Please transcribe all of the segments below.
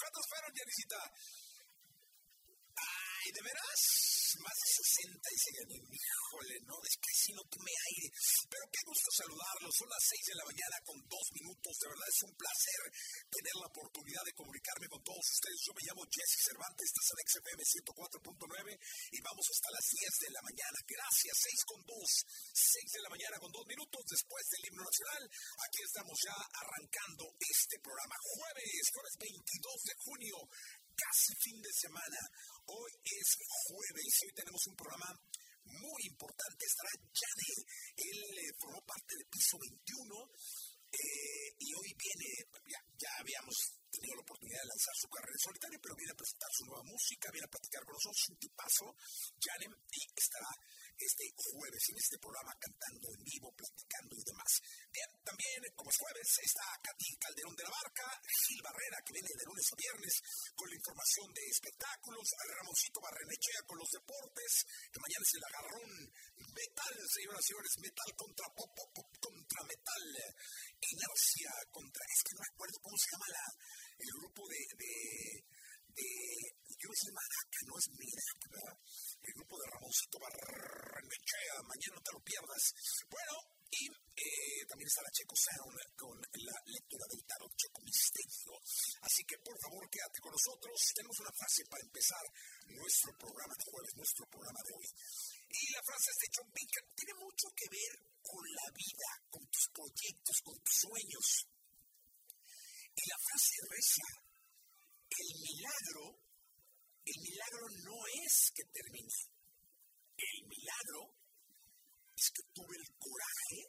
¿Cuántos fueron, Janisita? Ay, ¿de veras? Más de 60 y siguen, híjole, no, es que si no tomé aire. Pero qué gusto saludarlos, son las 6 de la mañana con dos minutos, de verdad es un placer tener la oportunidad de comunicarme con todos ustedes. Yo me llamo Jesse Cervantes, estás en XFM 104.9 y vamos hasta las 10 de la mañana. Gracias, 6 con 2, 6 de la mañana con dos minutos después del himno nacional. Aquí estamos ya arrancando este programa. Jueves, jueves 22 de junio, casi fin de semana. Hoy es jueves y hoy tenemos un programa muy importante. Estará Jane. Él eh, formó parte del piso 21 eh, y hoy viene, ya habíamos tenido la oportunidad de lanzar su carrera solitaria, pero viene a presentar su nueva música, viene a platicar con nosotros, un tipazo, Janem, y estará este jueves en este programa cantando en vivo, platicando y demás. Bien, también, como es jueves, está Katy Calderón de la Barca, Gil Barrera, que viene de lunes a viernes con la información de espectáculos, Ramoncito Barrenechea con los deportes, que mañana es el agarrón metal, señoras y señores, metal contra pop, pop, pop contra metal, inercia contra, es que no me acuerdo cómo se llama grupo de, de, de yo Maraca, no es Mirac, ¿verdad? El grupo de Ramoncito Barrenechea, mañana no te lo pierdas. Bueno, y eh, también está la Checo Sound con la lectura del tarot Checo Misterio. Así que por favor quédate con nosotros. Tenemos una frase para empezar nuestro programa de jueves, nuestro programa de hoy. Y la frase es de John Baker. Tiene mucho que ver con la vida, con tus proyectos, con tus sueños. Y la frase reza, el milagro, el milagro no es que termine. El milagro es que tuve el coraje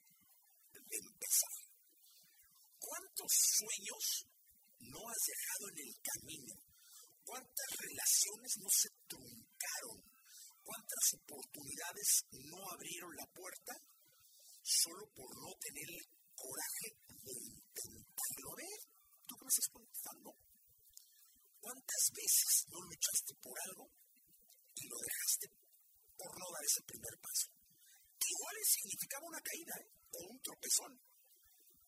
de empezar. ¿Cuántos sueños no has dejado en el camino? ¿Cuántas relaciones no se truncaron? ¿Cuántas oportunidades no abrieron la puerta solo por no tener el coraje de intentarlo? A ver, ¿tú qué me estás? ¿Cuántas veces no luchaste por algo y lo dejaste por no dar ese primer paso? Igual significaba una caída ¿eh? o un tropezón.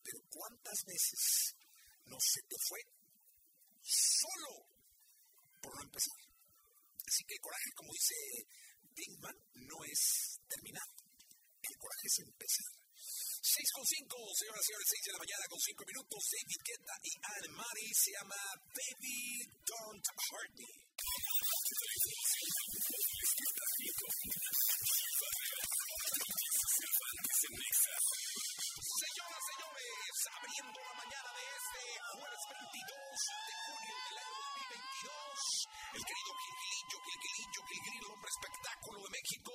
Pero ¿cuántas veces no se te fue solo por no empezar? Así que el coraje, como dice Bigman, no es terminar. El coraje es empezar. 6 con 5, señoras y señores, 6 de la mañana con 5 minutos. David Guetta y Anne Mari se llama Baby Don't Hurt Me. Señoras, señores, abriendo la mañana de este jueves 22 de junio del año 2022, el querido Gilgilillo, Gilgilillo, Gilgilillo, espectáculo de México.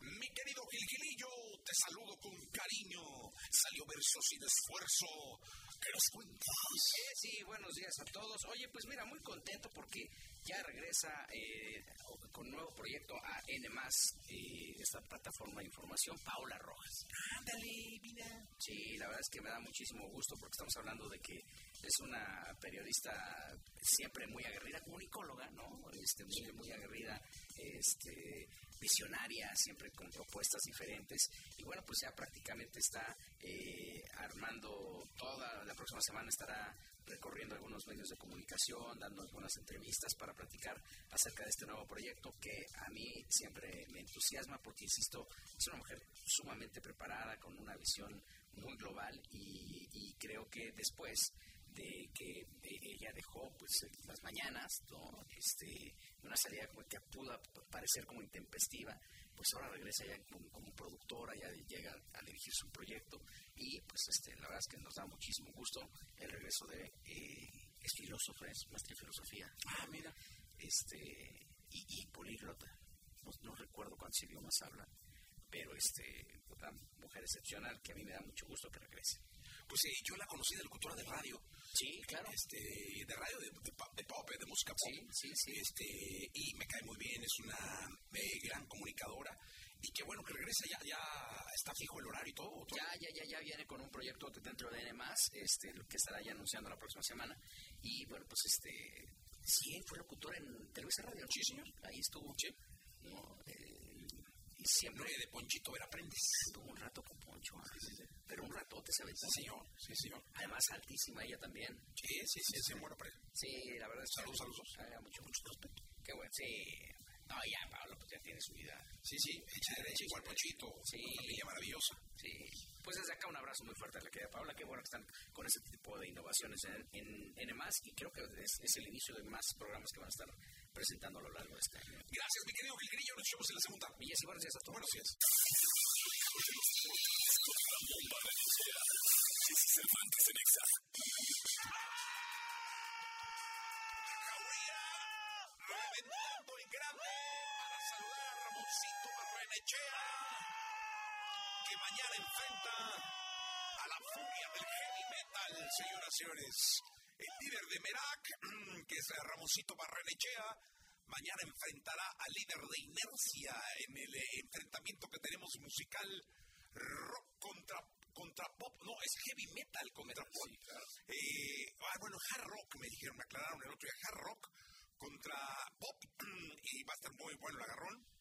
Mi querido Gilgilillo, te saludo con cariño. Salió verso sin esfuerzo. ¿Qué nos cuentas? Sí, sí, buenos días a todos. Oye, pues mira, muy contento porque ya regresa eh, con nuevo proyecto a N+, eh, esta plataforma de información, Paula Rojas. Ándale, mira. Sí, la verdad es que me da muchísimo gusto porque estamos hablando de que es una periodista siempre muy aguerrida, comunicóloga, ¿no? Este, muy, muy aguerrida, este, visionaria, siempre con propuestas diferentes. Y bueno, pues ya prácticamente está eh, armando toda la próxima semana estará recorriendo algunos medios de comunicación, dando algunas entrevistas para platicar acerca de este nuevo proyecto que a mí siempre me entusiasma porque, insisto, es una mujer sumamente preparada, con una visión muy global y, y creo que después de que eh, ella dejó pues las mañanas, ¿no? este, una salida como que pudo parecer como intempestiva, pues ahora regresa ya como, productora, ya llega a dirigir su proyecto y pues este, la verdad es que nos da muchísimo gusto el regreso de eh, es filósofa, es maestra de filosofía. Ah, mira. Este, y, y políglota. No, recuerdo cuántos idiomas habla, pero este, una mujer excepcional que a mí me da mucho gusto que regrese. Pues sí, yo la conocí de locutora de radio. Sí, claro. Este, de radio, de, de, pop, de música pop. Sí, sí, sí. Este, y me cae muy bien, es una eh, gran comunicadora. Y qué bueno que regresa, ya, ya está fijo el horario y todo, Ya, ya, ya, ya viene con un proyecto dentro de N+, este, que estará ya anunciando la próxima semana. Y bueno, pues este, sí, fue locutora en Televisa Radio. Sí, señor. Ahí estuvo. Sí. No, eh, siempre... de Ponchito ver aprendes. Estuvo un rato con Poncho. Pero un ratote se aventó. Sí, señor. Sí, señor. Además, altísima ella también. Sí, sí, sí, sí, bueno, pero... Sí, la verdad es que... Saludos, saludos. Mucho, mucho respeto. Qué bueno, sí. No, ya, Pablo, pues ya tiene su vida. Sí, sí, hecha derecha, igual Ponchito. Sí. Una familia maravillosa. Sí. Pues desde acá un abrazo muy fuerte a la querida Paula. Qué bueno que están con ese tipo de innovaciones en, en, en más y creo que es, es, el inicio de más programas que van a estar presentando a lo largo de este año. Gracias, mi querido Gilgrillo. Nos vemos en la segunda. Y buenos días a todos. Buenos días. Que mañana enfrenta a la furia del heavy metal, señoras y señores. El líder de Merak, que es Ramoncito Barrenechea, mañana enfrentará al líder de Inercia en el enfrentamiento que tenemos musical rock contra contra pop, no, es heavy metal contra pop. Eh, ah, bueno, hard rock, me dijeron, me aclararon el otro día, hard rock contra pop, y va a estar muy bueno el agarrón.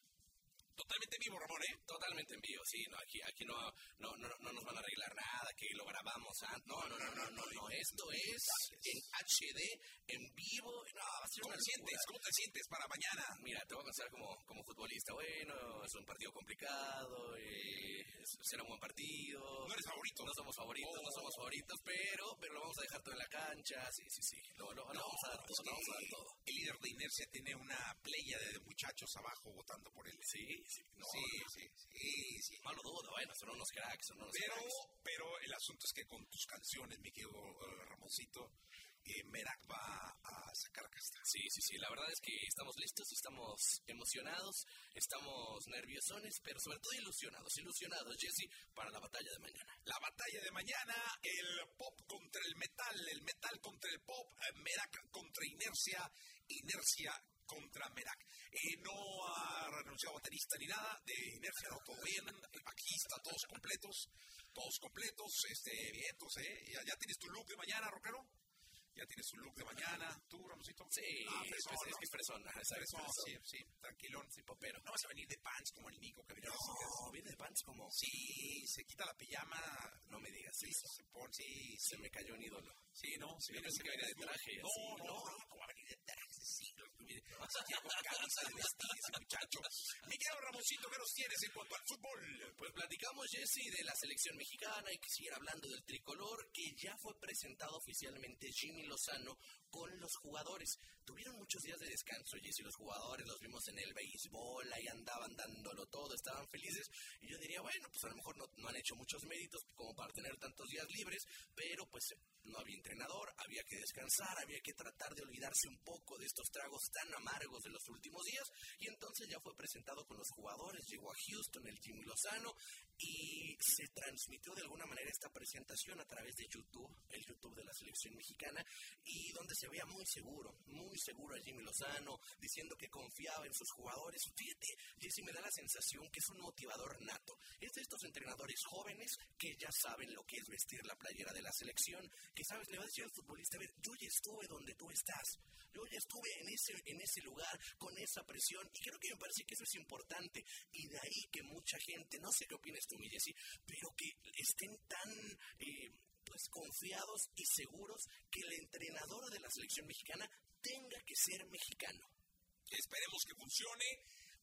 Totalmente en vivo, Ramón, ¿eh? Totalmente en vivo, sí. No, aquí aquí no, no, no, no nos van a arreglar nada, que lo grabamos antes. No, no, no, no, no, no. Esto es en HD, en vivo. No, va a ser ¿Cómo te sientes? ¿Cómo te sientes para mañana? Mira, te voy a contar como, como futbolista. Bueno, es un partido complicado, eh, será un buen partido. No eres favorito. No somos favoritos, no somos oh. favoritos, pero, pero lo vamos a dejar todo en la cancha. Sí, sí, sí. Lo, lo, vamos a dar todo, lo vamos a dar todo. El líder de Inercia tiene una playa de muchachos abajo votando por él. Sí, sí, sí, sí, sí, No lo dudo, bueno, son unos cracks, son unos pero, cracks. Pero el asunto es que con tus canciones, mi querido uh, Ramoncito, eh, Merak va a sacar casta. Sí, sí, sí, la verdad es que estamos listos, estamos emocionados, estamos nerviosones, pero sobre todo ilusionados, ilusionados, Jesse, para la batalla de mañana. La batalla de mañana, el pop contra el metal, el metal contra el pop, eh, Merak contra Inercia, Inercia contra Merak. Eh, no ha renunciado baterista ni nada, de inercia no, todo bien, aquí está todos completos, todos completos, este, bien, entonces, eh, ¿ya, ¿ya, tienes tu look de mañana, rockero? Ya tienes un look de mañana, tú, Ramosito. Sí, ah, pues es que es persona. sí, sí, tranquilón. Sí, popero. No vas a venir de pants como el Nico que viene No, viene de pants como... Sí, se quita la pijama. No me digas sí, Se pone, sí, Se me cayó un ídolo. Sí, no. Sí, yo pensé que venía de traje. No, no, no, no, va a venir de traje, sí. camisa de vestir ese muchacho. Miguel Ramosito, ¿qué nos tienes en cuanto al fútbol? Pues platicamos, Jesse, de la selección mexicana y que siguiera hablando del tricolor, que ya fue presentado oficialmente Jimmy Lozano con los jugadores. Tuvieron muchos días de descanso, Jesse, los jugadores los vimos en el béisbol, ahí andaban dándolo todo, estaban felices. Y yo diría, bueno, pues a lo mejor no, no han hecho muchos méritos como para tener tantos días libres, pero pues no había entrenador, había que descansar, había que tratar de olvidarse un poco de estos tragos tan amargos de los últimos días. Y entonces ya fue presentado con los jugadores, llegó a Houston el Jimmy Lozano y se transmitió de alguna manera esta presentación a través de YouTube, el YouTube de la selección mexicana, y donde se veía muy seguro, muy seguro a Jimmy Lozano, diciendo que confiaba en sus jugadores. Fíjate, Jesse me da la sensación que es un motivador nato. Es de estos entrenadores jóvenes que ya saben lo que es vestir la playera de la selección, que sabes, le va a decir al futbolista, a ver, yo ya estuve donde tú estás, yo ya estuve en ese, en ese lugar, con esa presión, y creo que me parece que eso es importante, y de ahí que mucha gente, no sé qué opinas tú, mi pero que estén tan... Eh, pues confiados y seguros que el entrenador de la selección mexicana tenga que ser mexicano. Esperemos que funcione.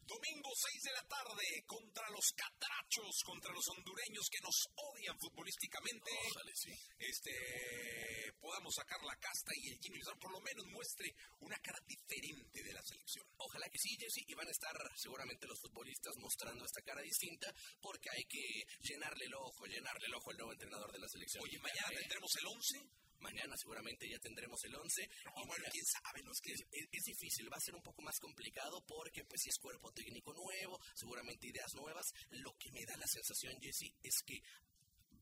Domingo 6 de la tarde contra los catrachos, contra los hondureños que nos odian futbolísticamente. sí. Este, podamos sacar la casta y el Jimmy Lozano por lo menos muestre una cara diferente de la selección. Ojalá que sí, Jesse, y van a estar seguramente los futbolistas mostrando esta cara distinta porque hay que llenarle el ojo, llenarle el ojo al nuevo entrenador de la selección. Oye, mañana tendremos el 11. Mañana seguramente ya tendremos el 11. No, bueno, quién sabe, no es que es, es, difícil, va a ser un poco más complicado porque pues si es cuerpo técnico nuevo, seguramente ideas nuevas. Lo que me da la sensación, Jesse, es que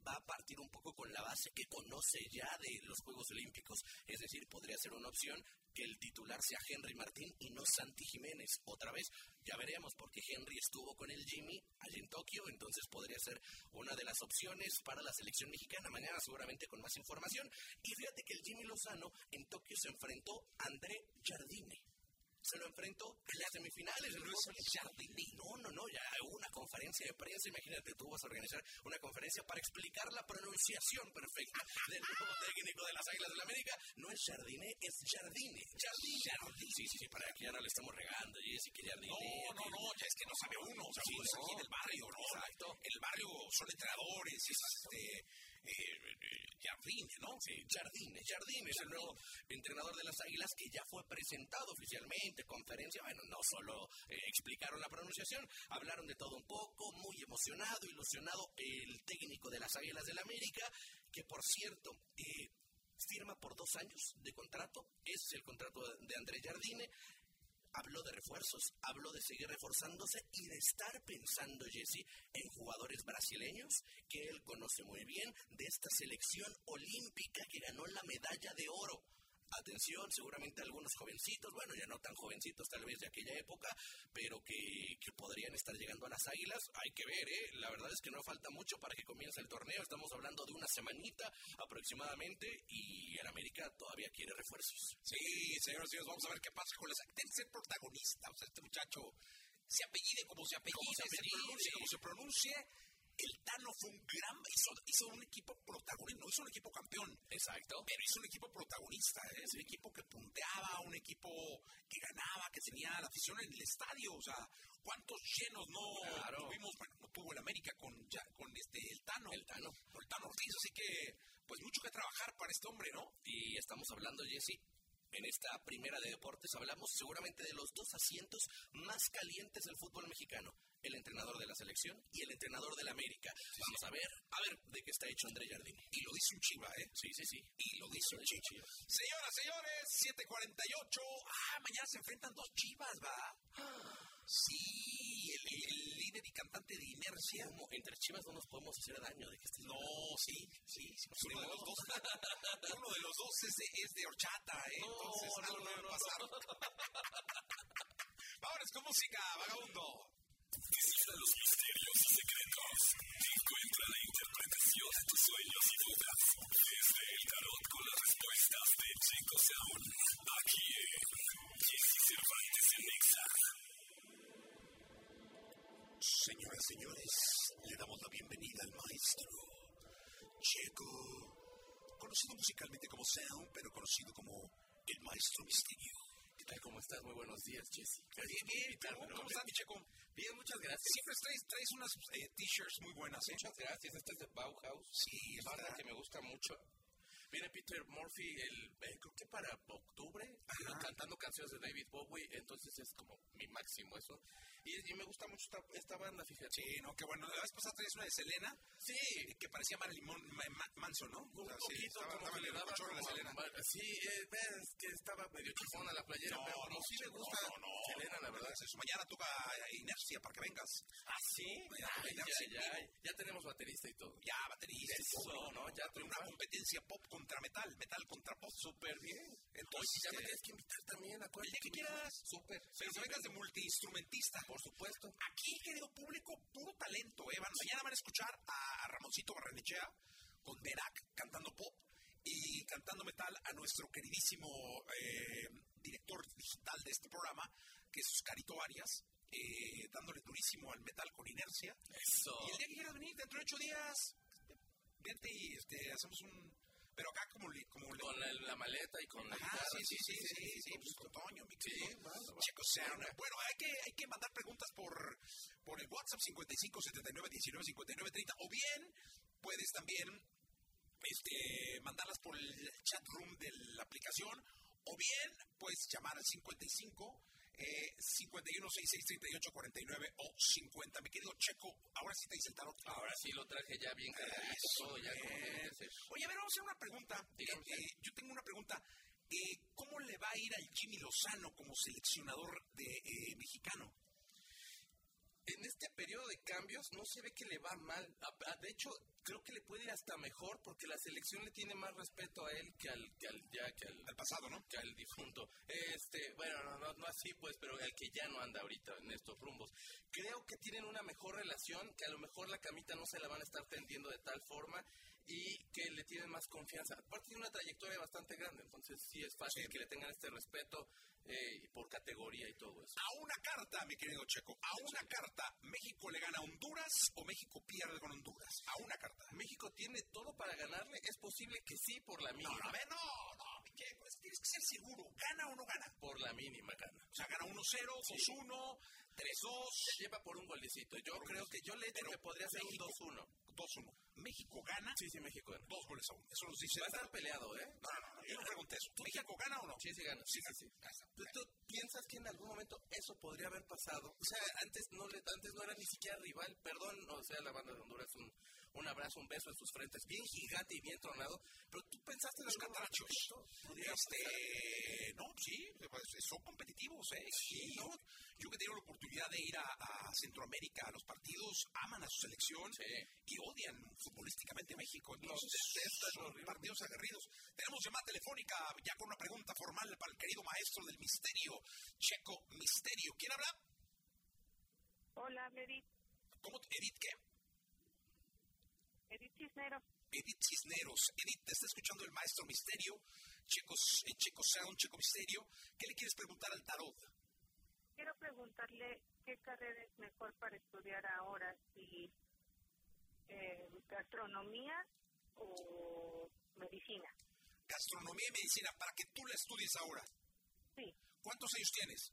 va a partir un poco con la base que conoce ya de los Juegos Olímpicos. Es decir, podría ser una opción que el titular sea Henry Martín y no Santi Jiménez. Otra vez, ya veremos, porque Henry estuvo con el Jimmy allí en Tokio, entonces podría ser una de las opciones para la selección mexicana. Mañana seguramente con más información. Y fíjate que el Jimmy Lozano en Tokio se enfrentó a André Jardine se lo enfrentó en las semifinales. No es No, no, no, ya hubo una conferencia de prensa. Imagínate, tú vas a organizar una conferencia para explicar la pronunciación perfecta del nuevo técnico de las Águilas de la América. No es Jardine, es Jardine. Jardine. Sí, sí, sí, para que ya no le estamos regando, Jessy, que Jardine. No, no, no, ya es que no sabe uno. O sea, sí, no. aquí en el barrio, ¿no? Exacto. El barrio son entrenadores, este Jardine, ¿no? Sí, Jardine. Jardine es el nuevo entrenador de las Águilas que ya fue presentado oficialmente, conferencia. Bueno, no solo eh, explicaron la pronunciación, hablaron de todo un poco, muy emocionado, ilusionado el técnico de las Águilas del la América, que por cierto, eh, firma por dos años de contrato, ese es el contrato de André Jardine, habló de refuerzos, habló de seguir reforzándose y de estar pensando, Jesse, en jugadores brasileños que él conoce muy bien de esta selección olímpica que ganó la medalla de oro atención, seguramente algunos jovencitos, bueno, ya no tan jovencitos tal vez de aquella época, pero que, podrían estar llegando a las águilas. Hay que ver, ¿eh? La verdad es que no falta mucho para que comience el torneo. Estamos hablando de una semanita aproximadamente y el América todavía quiere refuerzos. Sí, señores, señores, vamos a ver qué pasa con el ser protagonista. O sea, este muchacho se apellide como se apellide, se, se pronuncie como se pronuncie el Tano fue un gran, hizo, un equipo protagonista, no hizo un equipo campeón. Exacto. Pero hizo un equipo protagonista, ¿eh? es un equipo que punteaba, un equipo que ganaba, que tenía la afición en el estadio, o sea, cuántos llenos no tuvimos, bueno, no tuvo el América con, ya, con este, el Tano. El Tano. el Tano Ortiz, así que, pues mucho que trabajar para este hombre, ¿no? Y estamos hablando, Jesse, en esta primera de deportes hablamos seguramente de los dos asientos más calientes del fútbol mexicano, el entrenador de la selección y el entrenador del América. Vamos a ver, a ver de qué está hecho André Jardine. Y lo dice un chiva, ¿eh? Sí, sí, sí. Y lo dice un chiva. Señoras, señores, 7.48. Ah, mañana se enfrentan dos chivas, ¿va? Sí, el, líder y cantante de Inercia. Entre chivas no nos podemos hacer daño de que estés No, sí, sí. uno, de los dos, uno de los dos es de, es de horchata, ¿eh? No, Entonces, no, algo no, debe no, pasar. Vámonos con música, vagabundo. Descifra los misterios y secretos. Encuentra la interpretación de tus sueños y dudas. Desde el tarot con las respuestas de Chico Sound. Aquí en Jesse Cervantes en Nexa. Señoras, señores, le damos la bienvenida al maestro Checo, conocido musicalmente como Sound, pero conocido como el maestro misterio. ¿Qué tal? ¿Cómo estás? Muy buenos días, Jesse. Bien, bien. ¿Cómo, ¿Cómo estás, mi Checo? Bien, muchas gracias. Siempre traes, traes unas eh, t-shirts muy buenas, ¿eh? Muchas gracias. Esta es de Bauhaus. Sí, es banda verdad. que me gusta mucho. Viene Peter Murphy, el, eh, creo que para octubre, Ajá. cantando canciones de David Bowie, entonces es como mi máximo eso. Y, y me gusta mucho esta, esta banda, fíjate. Sí, no, qué bueno. La vez pasada traes una de Selena, Sí, que parecía Marilyn Manson, ¿no? un O sea, sí, poquito estaba- como estaba daba cochona la como- Selena. Sí, eh, ves que estaba medio chifona la playera, No, pero como no, sí sí, me gusta no, Selena, la verdad. hagas eso. Mañana toca Inercia para que vengas. ¿Ah, sí? Mañana Ay, ya, Inercia. ya, ya tenemos baterista y todo. Ya, baterista. Eso, ¿no? Ya Una triunfamos. competencia pop contra metal, metal contra pop. Súper bien. Entonces, Oye, ya me eh, tienes que invitar también, el acuérdate. día que quieras. Súper. Pero que vengas de multiinstrumentista. Por supuesto. Aquí, querido público, puro talento, ¿eh? Van- mañana van a escuchar a Ramoncito Barrenechea con Derak cantando pop y cantando metal a nuestro queridísimo eh, director digital de este programa, que es Oscarito Arias, eh, dándole durísimo al metal con inercia. Eso. Y el día que quieras venir, dentro de ocho días, vente y este, hacemos un... Pero acá como... li- como Con la, la maleta y con la Ajá, guitarra. sí, sí, sí, sí, sí, pues mi querido. Sí, va, va. Checo Sound. Bueno, hay que, hay que mandar preguntas por, por el WhatsApp 55 79 19 59 30 o bien puedes también este, mandarlas por el chat room de la aplicación o bien, pues llamar al 55 eh, 51 66 38 49 o 50. Mi querido Checo, ahora sí te dice el tarot. Ahora sí lo traje ya bien cargadito, todo ya como tiene que ser. Oye, a ver, vamos a hacer una pregunta. Eh, eh, yo tengo una pregunta. Eh, ¿Cómo le va a ir al Jimmy Lozano como seleccionador de eh, mexicano? En este periodo de cambios no se ve que le va mal. De hecho, creo que le puede ir hasta mejor porque la selección le tiene más respeto a él que al, que al, ya, que al, Al pasado, ¿no? que al difunto. Este, bueno, no, no, no así pues, pero al que ya no anda ahorita en estos rumbos. Creo que tienen una mejor relación, que a lo mejor la camita no se la van a estar tendiendo de tal forma y que le tienen más confianza. Aparte tiene una trayectoria bastante grande, entonces sí es fácil que le tengan este respeto eh, por categoría y todo eso. A una carta, mi querido Checo, a una carta, ¿México le gana a Honduras o México pierde con Honduras? A una carta. México tiene todo para ganarle, es posible que sí por la mínima. no, a ver, no, no, mi Checo, es- tienes que ser seguro. ¿Gana o no gana? Por la mínima gana. O sea, gana 1-0, 2-1, 3-2, Se lleva por un golecito. Yo creo que yo le dicho que podría ser un México- 2-1. 2-1. ¿México gana? Sí, sí, México gana. Dos goles a uno. Eso nos dice. Va a estar peleado, ¿eh? No, no, no, yo no pregunté eso. ¿México gana o no? Sí, sí gana. Sí, sí, sí. ¿Tú, tú piensas que en algún momento eso podría haber pasado? O sea, antes no le, antes no era ni siquiera rival. Perdón, o sea, la banda de Honduras, un, un abrazo, un beso en sus frentes, bien gigante y bien tronado. Pero tú pensaste en Los pasar? Este, no, sí, son competitivos, ¿eh? Sí, yo, yo que he tenido la oportunidad de ir a, a Centroamérica, a los partidos aman a su selección Sí. y odian futbolísticamente a México. Entonces, detestan son partidos aguerridos. Tenemos llamada telefónica ya con una pregunta formal para el querido maestro del misterio, Checo Misterio. ¿Quién habla? Hola, Edith. ¿Cómo? te- ¿Edith qué? Edith Cisneros. Edith Cisneros. Edith, te está escuchando el maestro Misterio, Checo, eh, Checo Sound, Checo Misterio. ¿Qué le quieres preguntar al tarot? Quiero preguntarle qué carrera es mejor para estudiar ahora, si eh, gastronomía o medicina. Gastronomía y medicina, para que tú la estudies ahora. Sí, ¿Cuántos años tienes?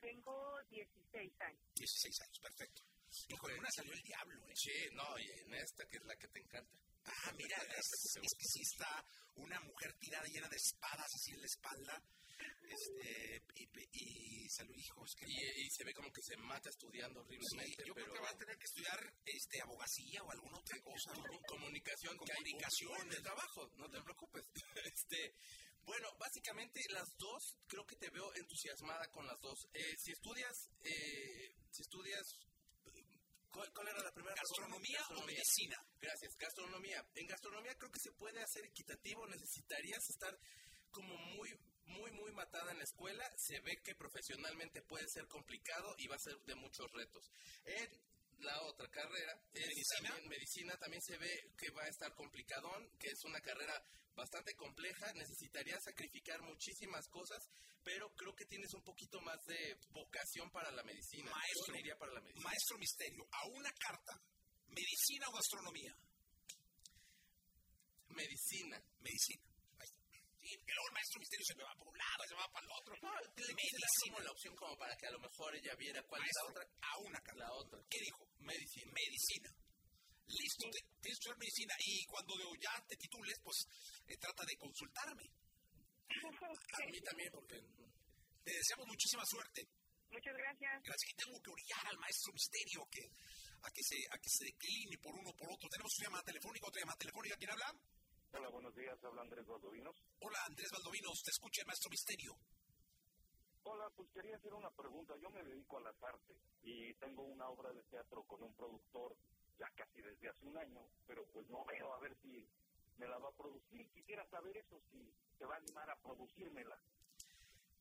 tengo 16 años. 16 años, perfecto. Hijo, en una salió el diablo, ¿eh? Sí, no, y en esta que es la que te encanta. Ah, mira, es, es que sí está una mujer tirada llena de espadas así en la espalda. Este, y, y salió, hijo, es que... Y, y se ve como que se mata estudiando Sí, horriblemente. yo creo pero que va a tener que estudiar este, abogacía o alguna otra cosa. ¿no? Com- comunicación, Comunicación. un- de trabajo, no te preocupes. este, bueno, básicamente las dos, creo que te veo entusiasmada con las dos. Eh, si estudias, eh, si estudias, ¿cuál, cuál era la primera? ¿Gastronomía o medicina? Gracias, gastronomía. En gastronomía creo que se puede hacer equitativo, necesitarías estar como muy muy muy matada en la escuela, se ve que profesionalmente puede ser complicado y va a ser de muchos retos. En la otra carrera, es ¿Medicina? también medicina también se ve que va a estar complicadón, que es una carrera bastante compleja, necesitaría sacrificar muchísimas cosas, pero creo que tienes un poquito más de vocación para la medicina. Maestro, iría para la medicina. maestro misterio, a una carta, medicina o gastronomía. Medicina. Medicina. Que luego el maestro misterio se me va por un lado, se me va para el otro. No, como la opción como para que a lo mejor ella viera cuál es la otra. a una carta. La otra. ¿Qué dijo? Medicina. Medicina. Listo, te- tienes que estudiar medicina y cuando ya te titules, pues eh, trata de consultarme. A mí también, porque Te deseamos muchísima suerte. Muchas gracias. Gracias que tengo que orillar al maestro misterio a que, a que, se, a que se decline por uno o por otro. Tenemos una llamada telefónica, otra llamada telefónica. ¿Quién habla? Hola, buenos días. Habla Andrés Baldovinos. Hola, Andrés Valdovinos. Te escucha el maestro misterio. Hola, pues quería hacer una pregunta. Yo me dedico a las artes y tengo una obra de teatro con un productor ya casi desde hace un año, pero pues no veo a ver si me la va a producir. Quisiera saber eso, si se va a animar a producírmela.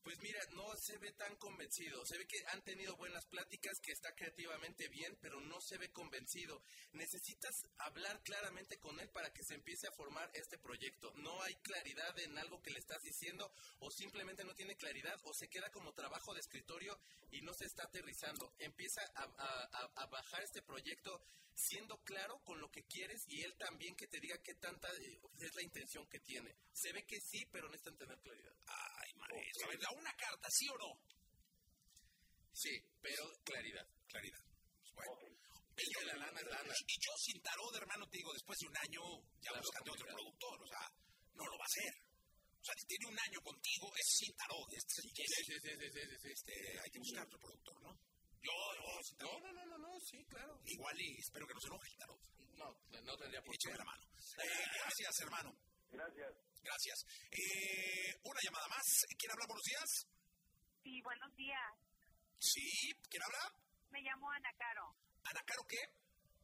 Pues mira, no se ve tan convencido. Se ve que han tenido buenas pláticas, que está creativamente bien, pero no se ve convencido. Necesitas hablar claramente con él para que se empiece a formar este proyecto. No hay claridad en algo que le estás diciendo o simplemente no tiene claridad o se queda como trabajo de escritorio y no se está aterrizando. Empieza a, bajar este proyecto siendo claro con lo que quieres y él también que te diga qué tanta eh, es la intención que tiene. Se ve que sí, pero necesitan tener claridad. Ay, maestro. A ver, una carta, ¿sí o no? Sí, pero claridad. Claridad. Bueno, Ok. El de la lana es lana. Y yo sin tarot, hermano, te digo, después de un año ya Claro, búscate otro productor, o sea, no lo va a hacer. O sea, si tiene un año contigo, es sin tarot. Este, Sí, sí, sí, sí, sí, sí, sí. este, hay que buscar otro productor, ¿no? Yo, yo, sin No, tarot. no, no, no, no, sí, claro. Igual y espero que no se enoje el tarot. No, no tendría por qué. Échame la mano. Eh, gracias, hermano. Gracias. Gracias. Eh, una llamada más. ¿Quién habla? Buenos días. Sí, buenos días. Sí, ¿quién habla? Me llamo Ana Caro. ¿Ana Caro qué?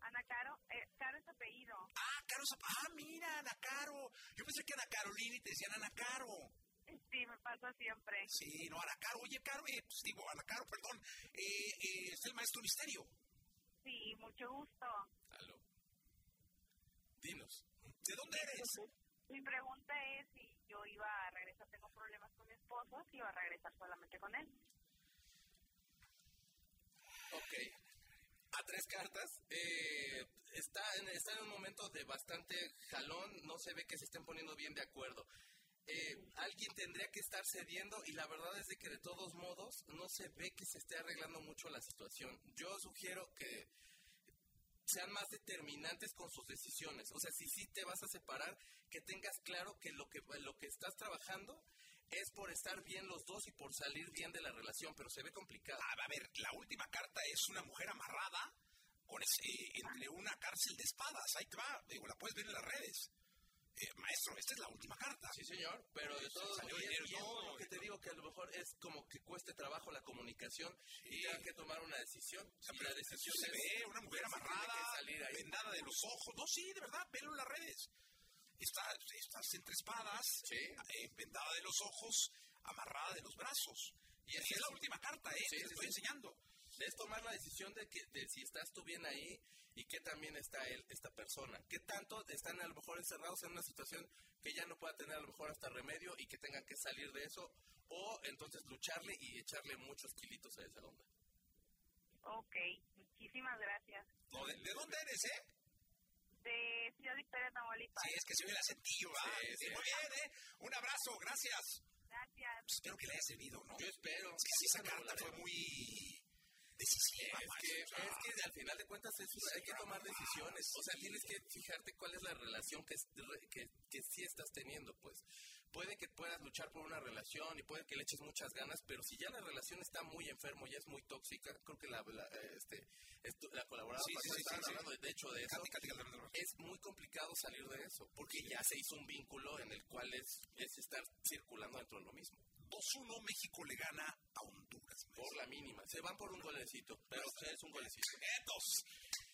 Ana Caro, eh, Caro es apellido. Ah, Caro Zap- Ah, mira, Ana Caro. Yo pensé que Ana Carolina y te decían Ana Caro. Sí, me pasa siempre. Sí, no, Ana Caro. Oye, Caro, eh, pues digo, Ana Caro, perdón. Eh, eh, es el maestro misterio. Sí, mucho gusto. Aló. Dinos. ¿De dónde eres? Mi pregunta es si yo iba a regresar, tengo problemas con mi esposo, si iba a regresar solamente con él. Ok. A tres cartas. Eh, está, en, está en un momento de bastante jalón. No se ve que se estén poniendo bien de acuerdo. Eh, alguien tendría que estar cediendo y la verdad es de que de todos modos no se ve que se esté arreglando mucho la situación. Yo sugiero que sean más determinantes con sus decisiones. O sea, si sí te vas a separar, que tengas claro que lo que, lo que estás trabajando es por estar bien los dos y por salir bien de la relación, pero se ve complicado. Ah, a ver, la última carta es una mujer amarrada con ese- entre una cárcel de espadas. Ahí te va. Digo, la puedes ver en las redes. Eh, maestro, esta es la última carta. Sí, señor, pero de todo salió es- dinero es todo, lo que te digo que a lo mejor es como que cueste trabajo la comunicación y tengan que tomar una decisión. O sea, pero la decisión se es ve una mujer tiene amarrada, salir ahí. vendada de los ojos. No, sí, de verdad, velo en las redes. Está, estás entre espadas, Sí. eh, vendada de los ojos, amarrada de los brazos. Y así es la última carta, ¿eh? Sí, Te sí, estoy sí. enseñando. Es tomar la decisión de que de si estás tú bien ahí y que también está él, esta persona. Que tanto están a lo mejor encerrados en una situación que ya no pueda tener a lo mejor hasta remedio y que tengan que salir de eso o entonces lucharle y echarle muchos kilitos a esa onda. Ok, muchísimas gracias. No, ¿de, de dónde eres, eh? De Ciudad Victoria, Tamaulipas. Sí, es que se oye el acentillo, ¿va? Sí, sí. Muy bien, ¿eh? Un abrazo, gracias. Gracias. Pues espero que le haya servido, ¿no? Yo espero. Es que sí, esa carta fue muy decisiva. Es que, es al final de cuentas es una- hay que tomar decisiones. O sea, tienes que fijarte cuál es la relación que, que, que sí estás teniendo, pues. Puede que puedas luchar por una relación y puede que le eches muchas ganas, pero si ya la relación está muy enfermo, ya es muy tóxica, creo que la, la, este, esto- la colaboradora Sí, sí, sí, hablando, de hecho, de eso. Es muy complicado salir de eso, porque ya se hizo un vínculo en el cual es, es estar circulando dentro de lo mismo. 2-1 México le gana a Honduras. Por la mínima. Se van por un golecito, pero es un golecito. Nietos.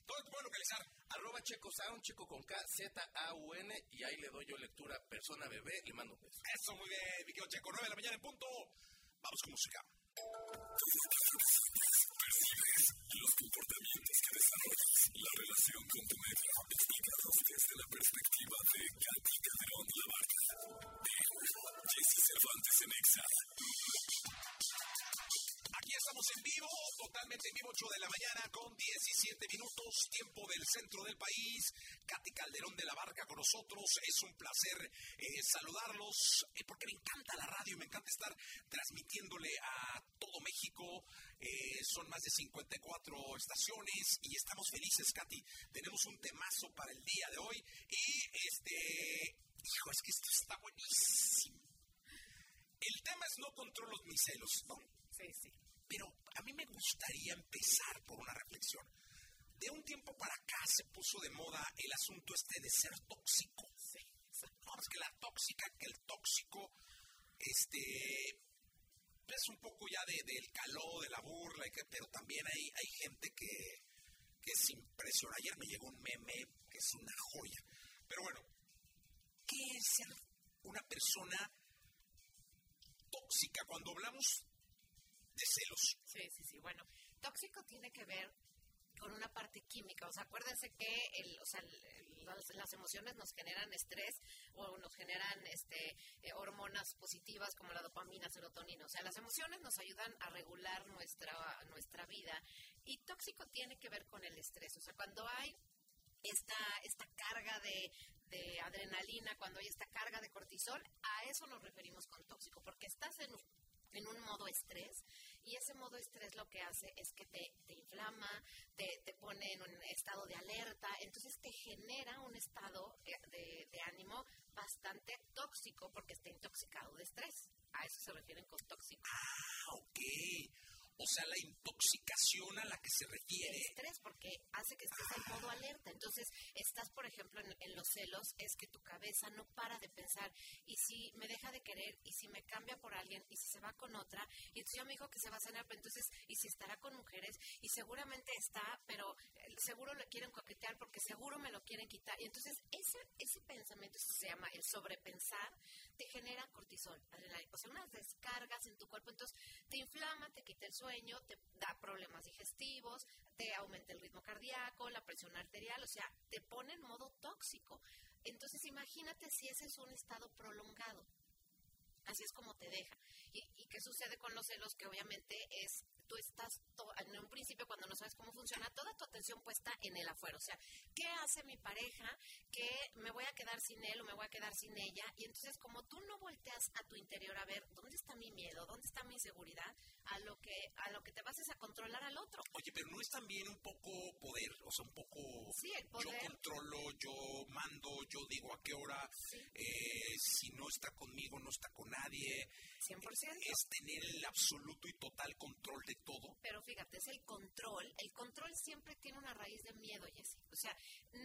Todo es bueno localizar. Arroba Checo Sound, Checo con K, Z-A-U-N, y ahí le doy yo lectura persona bebé, le mando un beso. Eso, muy bien, mi querido Checo. 9 de la mañana en punto. Vamos con música. Percibes los comportamientos que desarrollas, la relación con tu medio, explicados desde la perspectiva de Katy Calderón de 8 de la mañana con 17 minutos, tiempo del centro del país. Katy Calderón de la Barca con nosotros. Es un placer eh, saludarlos eh, porque me encanta la radio, me encanta estar transmitiéndole a todo México. Eh, son más de 54 estaciones y estamos felices, Katy. Tenemos un temazo para el día de hoy y este, hijo, es que esto está buenísimo. El tema es no controlo mis celos, ¿no? Sí, sí. Pero a mí me gustaría empezar por una reflexión. De un tiempo para acá se puso de moda el asunto este de ser tóxico. Sí. No, es que la tóxica, que el tóxico, este, es un poco ya de, del calor, de la burla, y que- pero también hay, hay gente que, que es impresionante. Ayer me llegó un meme que es una joya. Pero bueno, ¿qué es ser una persona tóxica cuando hablamos de celos? Sí, sí, sí. Bueno, tóxico tiene que ver con una parte química. O sea, acuérdense que el, o sea, el- las, las emociones nos generan estrés o nos generan este, eh, hormonas positivas como la dopamina, serotonina. O sea, las emociones nos ayudan a regular nuestra, nuestra vida. Y tóxico tiene que ver con el estrés. O sea, cuando hay esta, esta carga de, de adrenalina, cuando hay esta carga de cortisol, a eso nos referimos con tóxico, porque estás en, en un modo estrés y ese modo estrés lo que hace es que te, te inflama, te, te, pone en un estado de alerta, entonces te genera un estado eh, de, de, ánimo bastante tóxico porque está intoxicado de estrés. A eso se refieren con tóxico. Ah, ok. O sea, la intoxicación a la que se El refiere. estrés porque hace que estés en modo alerta. Entonces, estás, por ejemplo, en, en los celos, es que tu cabeza no para de pensar, y si me deja de querer, y si me cambia por alguien, y si se va con otra, y entonces ya me dijo que se va a cenar, pero entonces, y si estará con mujeres, y seguramente está, pero seguro le quieren coquetear porque seguro me lo quieren quitar. Y entonces, ese, ese pensamiento eso se llama el sobrepensar, te genera cortisol, adrenalina, o sea, unas descargas en tu cuerpo, entonces te inflama, te quita el sueño, te da problemas digestivos, te aumenta el ritmo cardíaco, la presión arterial, o sea, te pone en modo tóxico. Entonces imagínate si ese es un estado prolongado. Así es como te deja. ¿Y, y qué sucede con los celos? Que obviamente es, tú estás to- en un principio cuando no sabes cómo funciona, toda tu atención puesta en el afuera. O sea, ¿qué hace mi pareja que me voy a quedar sin él o me voy a quedar sin ella? Y entonces como tú no volteas a tu interior a ver dónde está mi miedo, dónde está mi inseguridad, a lo que, a lo que te vas es a controlar al otro. Oye, pero no es también un poco poder, o sea, un poco Sí, el poder. yo controlo, yo mando, yo digo a qué hora, Sí. eh, si no está conmigo, no está con nadie. 100%. Es tener el absoluto y total control de todo. Pero fíjate, es el control. El control siempre tiene una raíz de miedo, Jessy. O sea,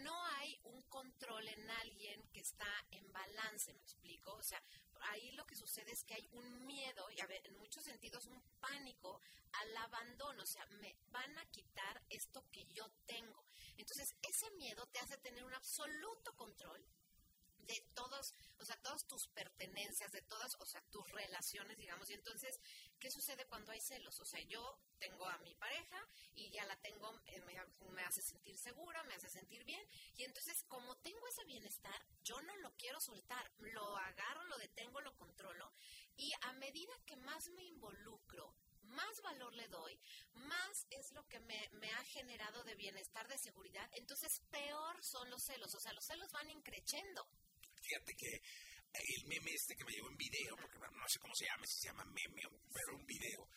no hay un control en alguien que está en balance, ¿me explico? O sea, ahí lo que sucede es que hay un miedo y a ver, en muchos sentidos un pánico al abandono. O sea, me van a quitar esto que yo tengo. Entonces, ese miedo te hace tener un absoluto control de todos, o sea, todas tus pertenencias, de todas, o sea, tus relaciones, digamos. Y entonces, ¿qué sucede cuando hay celos? O sea, yo tengo a mi pareja y ya la tengo, eh, me, me hace sentir segura, me hace sentir bien. Y entonces, como tengo ese bienestar, yo no lo quiero soltar. Lo agarro, lo detengo, lo controlo. Y a medida que más me involucro, más valor le doy, más es lo que me, me ha generado de bienestar, de seguridad. Entonces, peor son los celos. O sea, los celos van increciendo. Fíjate que el meme este que me llegó en video, porque bueno, no sé cómo se llama, si se llama meme o pero un video,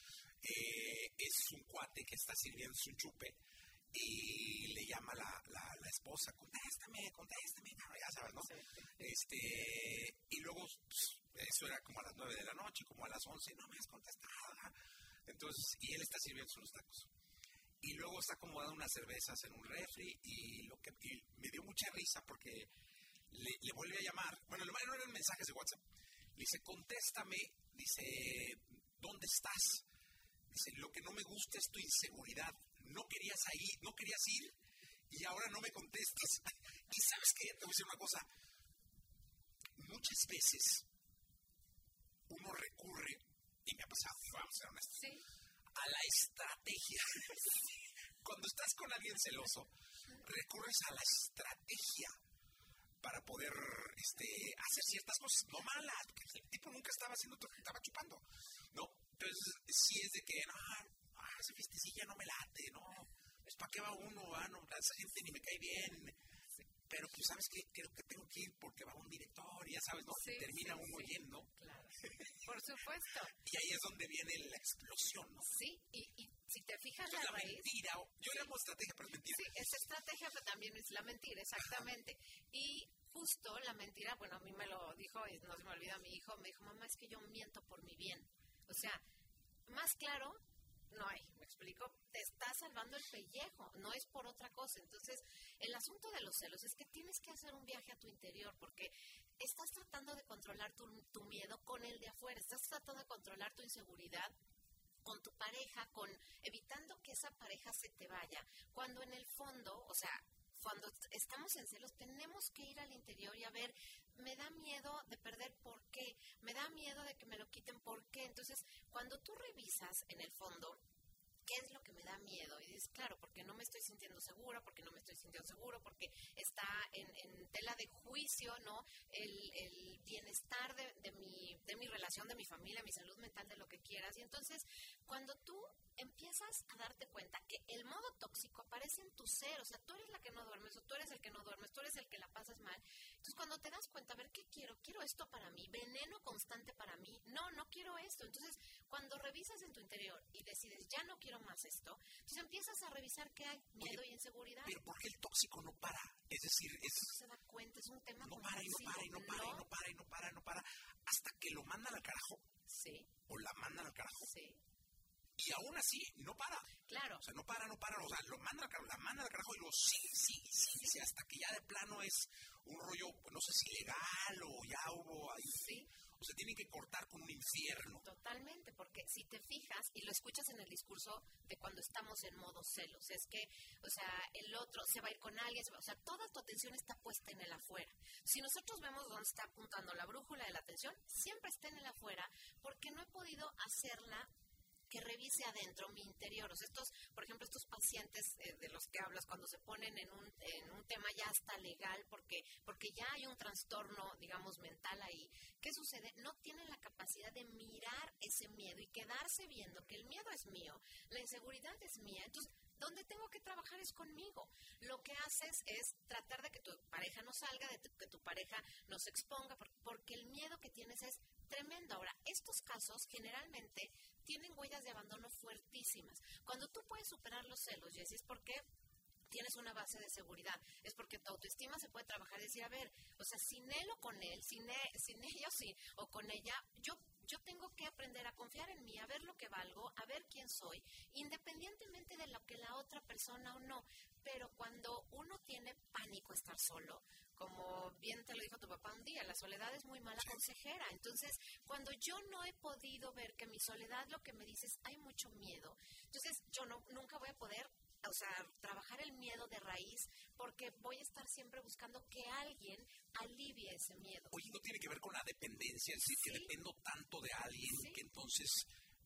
eh, es un cuate que está sirviendo un chupe y le llama la, la, la esposa, contéstame, contéstame, cabrón", ya sabes, ¿no? Este, y luego, eso era como a las 9 de la noche, como a las 11, no me has contestado. Entonces, y él está sirviendo unos tacos. Y luego está acomodando unas cervezas en un refri y lo que y me dio mucha risa porque le, le vuelve a llamar. Bueno, le mandaron mensajes de WhatsApp. Le dice, contéstame. Dice, ¿dónde estás? Dice, lo que no me gusta es tu inseguridad. No querías ir, no querías ir y ahora no me contestas. y sabes que te voy a decir una cosa. Muchas veces uno recurre, y me ha pasado, vamos a ser honestos, Sí. a la estrategia. Cuando estás con alguien celoso, recurres a la estrategia para poder este, hacer ciertas cosas, no malas, porque el tipo nunca estaba haciendo, estaba chupando, ¿no? Entonces, si es de que, no, ah, esa fiestecilla no me late, no, pues ¿para qué va uno? Ah, no, esa gente ni me cae bien. Pero pues, ¿sabes qué? Creo que tengo que ir porque va un director, ya sabes, ¿no? Sí, Termina sí, uno sí. yendo. Claro. Por supuesto. Y ahí es donde viene la explosión, ¿no? Sí, y, y si te fijas Entonces, la la raíz. mentira, yo le llamo estrategia, pero es mentira. Sí, es estrategia, pero también es la mentira, exactamente. Y justo la mentira, bueno, a mí me lo dijo, y no se me olvida mi hijo, me dijo, mamá, es que yo miento por mi bien. O sea, más claro, no hay, me explico, te está salvando el pellejo, no es por otra cosa. Entonces, el asunto de los celos es que tienes que hacer un viaje a tu interior, porque estás tratando de controlar tu, tu miedo con el de afuera, estás tratando de controlar tu inseguridad con tu pareja, con evitando que esa pareja se te vaya, cuando en el fondo, o sea, cuando estamos en celos tenemos que ir al interior y a ver, me da miedo de perder por qué, me da miedo de que me lo quiten por qué. Entonces, cuando tú revisas en el fondo qué es lo que me da miedo y dices, claro, porque no me estoy sintiendo segura, porque no me estoy sintiendo seguro, porque está en, tela de juicio, ¿no? El, bienestar de, de, mi, de mi relación, de mi familia, mi salud mental, de lo que quieras. Y entonces, cuando tú empiezas a darte cuenta que el modo tóxico aparece en tu ser, o sea, tú eres la que no duermes, o tú eres el que no duermes, tú eres el que la pasas mal, Entonces, cuando te das cuenta, a ver, ¿qué quiero? ¿Quiero esto para mí? ¿Veneno constante para mí? No, no quiero esto. Entonces, cuando revisas en tu interior y decides, ya no quiero más esto, entonces empiezas a revisar qué hay, miedo y inseguridad. Pero ¿por qué el tóxico no para? Es decir, es... No se da cuenta, es un tema No para y no para y no para y no para y no para y no para hasta que lo mandan al carajo. Sí. O la mandan al carajo. Sí. Y aún así, no para. Claro. O sea, no para, no para. O sea, lo mandan al carajo, la mandan al carajo y luego sí, sí, sí, sí, hasta que ya de plano es un rollo, no sé si legal o ya hubo ahí. Sí. O sea, tienen que cortar con un infierno. Totalmente, porque si te fijas y lo escuchas en el discurso de cuando estamos en modo celos, es que, o sea, el otro se va a ir con alguien, se o sea, toda tu atención está puesta en el afuera. Si nosotros vemos dónde está apuntando la brújula de la atención, siempre está en el afuera, porque no he podido hacerla que revise adentro mi interior. O sea, estos, por ejemplo, estos pacientes eh, de los que hablas cuando se ponen en un, en un tema ya hasta legal porque, porque ya hay un trastorno, digamos, mental ahí. ¿Qué sucede? No tienen la capacidad de mirar ese miedo y quedarse viendo que el miedo es mío, la inseguridad es mía. Entonces, donde tengo que trabajar es conmigo. Lo que haces es tratar de que tu pareja no salga, de que tu pareja no se exponga, por- porque el miedo que tienes es tremendo. Ahora, estos casos generalmente tienen huellas de abandono fuertísimas. Cuando tú puedes superar los celos, Jessy, es porque tienes una base de seguridad, es porque tu autoestima se puede trabajar y decir, a ver, o sea, sin él o con él, sin, e- sin ella sí, o con ella, yo, yo tengo que aprender a confiar en mí, a ver lo que valgo, a ver quién soy, independientemente de lo que la otra persona o no. Pero cuando uno tiene pánico estar solo, como bien te lo dijo tu papá un día, la soledad es muy mala consejera. Entonces, cuando yo no he podido ver que mi soledad lo que me dice es hay mucho miedo, entonces yo no, nunca voy a poder o sea, trabajar el miedo de raíz porque voy a estar siempre buscando que alguien alivie ese miedo. Oye, no tiene que ver con la dependencia, es decir, que Sí. dependo tanto de alguien Sí. que entonces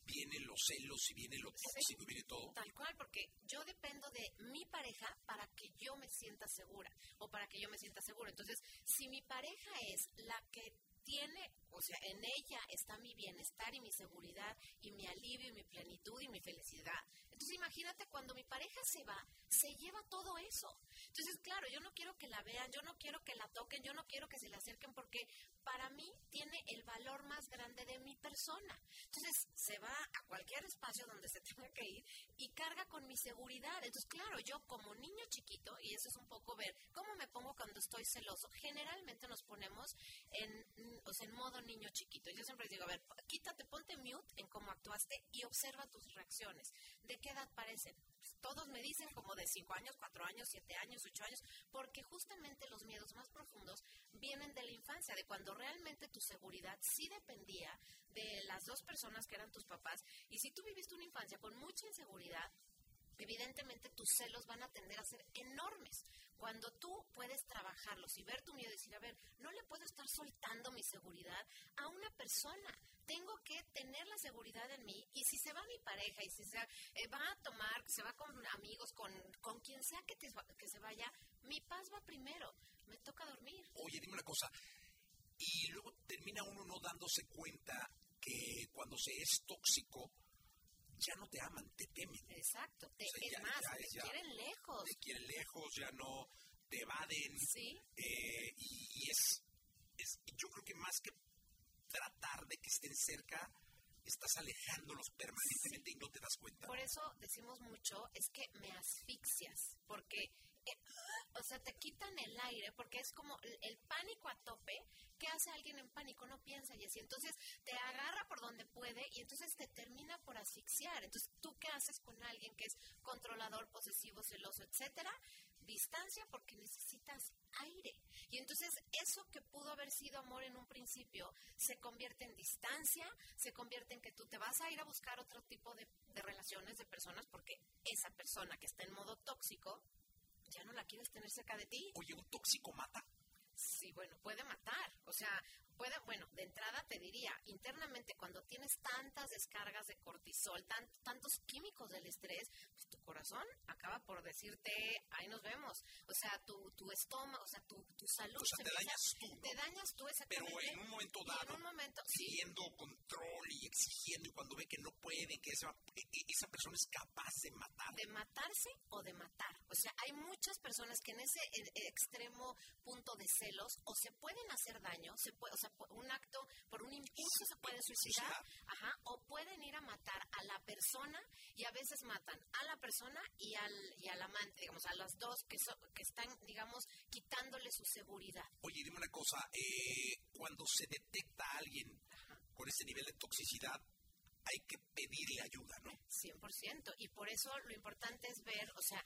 vienen los celos y viene lo tóxico y viene todo. Tal cual, porque yo dependo de mi pareja para que yo me sienta segura o para que yo me sienta seguro. Entonces, si mi pareja es la que tiene, o sea, en ella está mi bienestar y mi seguridad y mi alivio y mi plenitud y mi felicidad. Entonces, imagínate cuando mi pareja se va, se lleva todo eso. Entonces, claro, yo no quiero que la vean, yo no quiero que la toquen, yo no quiero que se le acerquen porque para mí tiene el valor más grande de mi persona. Entonces, se va a cualquier espacio donde se tenga que ir y carga con mi seguridad. Entonces, claro, yo como niño chiquito, y eso es un poco ver cómo me pongo cuando estoy celoso, generalmente nos ponemos en, o sea, en modo niño chiquito. Yo siempre les digo, a ver, quítate, ponte mute en cómo actuaste y observa tus reacciones. ¿De edad parecen? Pues, todos me dicen como de 5 años, 4 años, 7 años, 8 años, porque justamente los miedos más profundos vienen de la infancia, de cuando realmente tu seguridad sí dependía de las dos personas que eran tus papás. Y si tú viviste una infancia con mucha inseguridad, evidentemente tus celos van a tender a ser enormes. Cuando tú puedes trabajarlos y ver tu miedo y decir, a ver, no le puedo estar soltando mi seguridad a una persona. Tengo que tener la seguridad en mí y si se va mi pareja y si se eh, va a tomar, se va con amigos, con, con quien sea que, te- que se vaya, mi paz va primero. Me toca dormir. Oye, dime una cosa. Y luego termina uno no dándose cuenta que cuando se es tóxico, ya no te aman, te temen. Exacto. Te, O sea, es ya- más, ya te es ya- quieren lejos. Te quieren lejos, ya no te evaden. Sí. eh, y, y es, es, yo creo que más que tratar de que estén cerca, estás alejándolos permanentemente y no te das cuenta. Por eso decimos mucho, es que me asfixias, porque, o sea, te quitan el aire, porque es como el, pánico a tope. ¿Qué hace alguien en pánico? No piensa y así. Entonces te agarra por donde puede y entonces te termina por asfixiar. Entonces, ¿tú qué haces con alguien que es controlador, posesivo, celoso, etcétera? Distancia porque necesitas aire. Y entonces eso que pudo haber sido amor en un principio se convierte en distancia, se convierte en que tú te vas a ir a buscar otro tipo de, de relaciones, de personas, porque esa persona que está en modo tóxico ya no la quieres tener cerca de ti. Oye, un tóxico mata. Sí, bueno, puede matar. O sea, puede, bueno, de entrada te diría, internamente cuando tienes tantas descargas de cortisol, tan, tantos químicos del estrés, pues tu corazón acaba por decirte, ahí nos vemos. O sea, tu, tu estómago, o sea, tu, tu salud. O sea, se te dañas tú, ¿no? Te dañas tú Pero exactamente. en un momento dado, en un momento, sí, pidiendo control y exigiendo, y cuando ve que no pueden, que esa, e- e- esa persona es capaz de matar. de matarse o de matar. O sea, hay muchas personas que en ese extremo punto de celos o se pueden hacer daño, se puede, o sea, por un acto, por un impulso se pueden suicidar, ajá, o pueden ir a matar a la persona y a veces matan a la persona y al, y al amante, digamos, a las dos que, so- que están, digamos, quitándole su seguridad. Oye, dime una cosa, eh, cuando se detecta a alguien con ese nivel de toxicidad, hay que pedirle ayuda, ¿no? 100%. Y por eso lo importante es ver, o sea,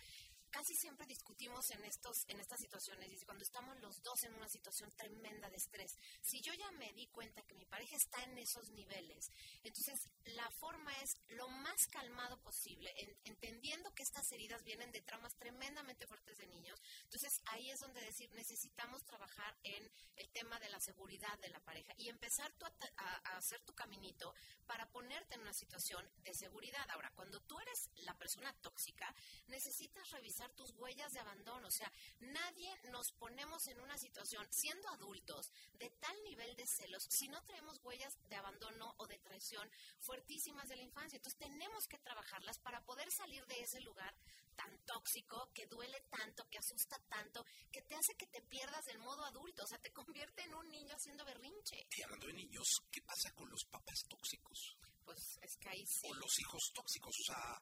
casi siempre discutimos en estos en estas situaciones y cuando estamos los dos en una situación tremenda de estrés. Si yo ya me di cuenta que mi pareja está en esos niveles, entonces la forma es lo más calmado posible, en- entendiendo que estas heridas vienen de traumas tremendamente fuertes de niños. Entonces ahí es donde decir, necesitamos trabajar en el tema de la seguridad de la pareja y empezar tú a, a- a hacer tu caminito para ponerte en una situación de seguridad. Ahora, cuando tú eres la persona tóxica, necesitas revisar tus huellas de abandono. O sea, nadie nos ponemos en una situación, siendo adultos, de tal nivel de celos, si no tenemos huellas de abandono o de traición fuertísimas de la infancia. Entonces, tenemos que trabajarlas para poder salir de ese lugar tan tóxico, que duele tanto, que asusta tanto, que te hace que te pierdas del modo adulto. O sea, te convierte en un niño haciendo berrinche. Y hablando de niños, ¿qué pasa con los papás tóxicos? Pues es que ahí sí. O los hijos tóxicos, o sea,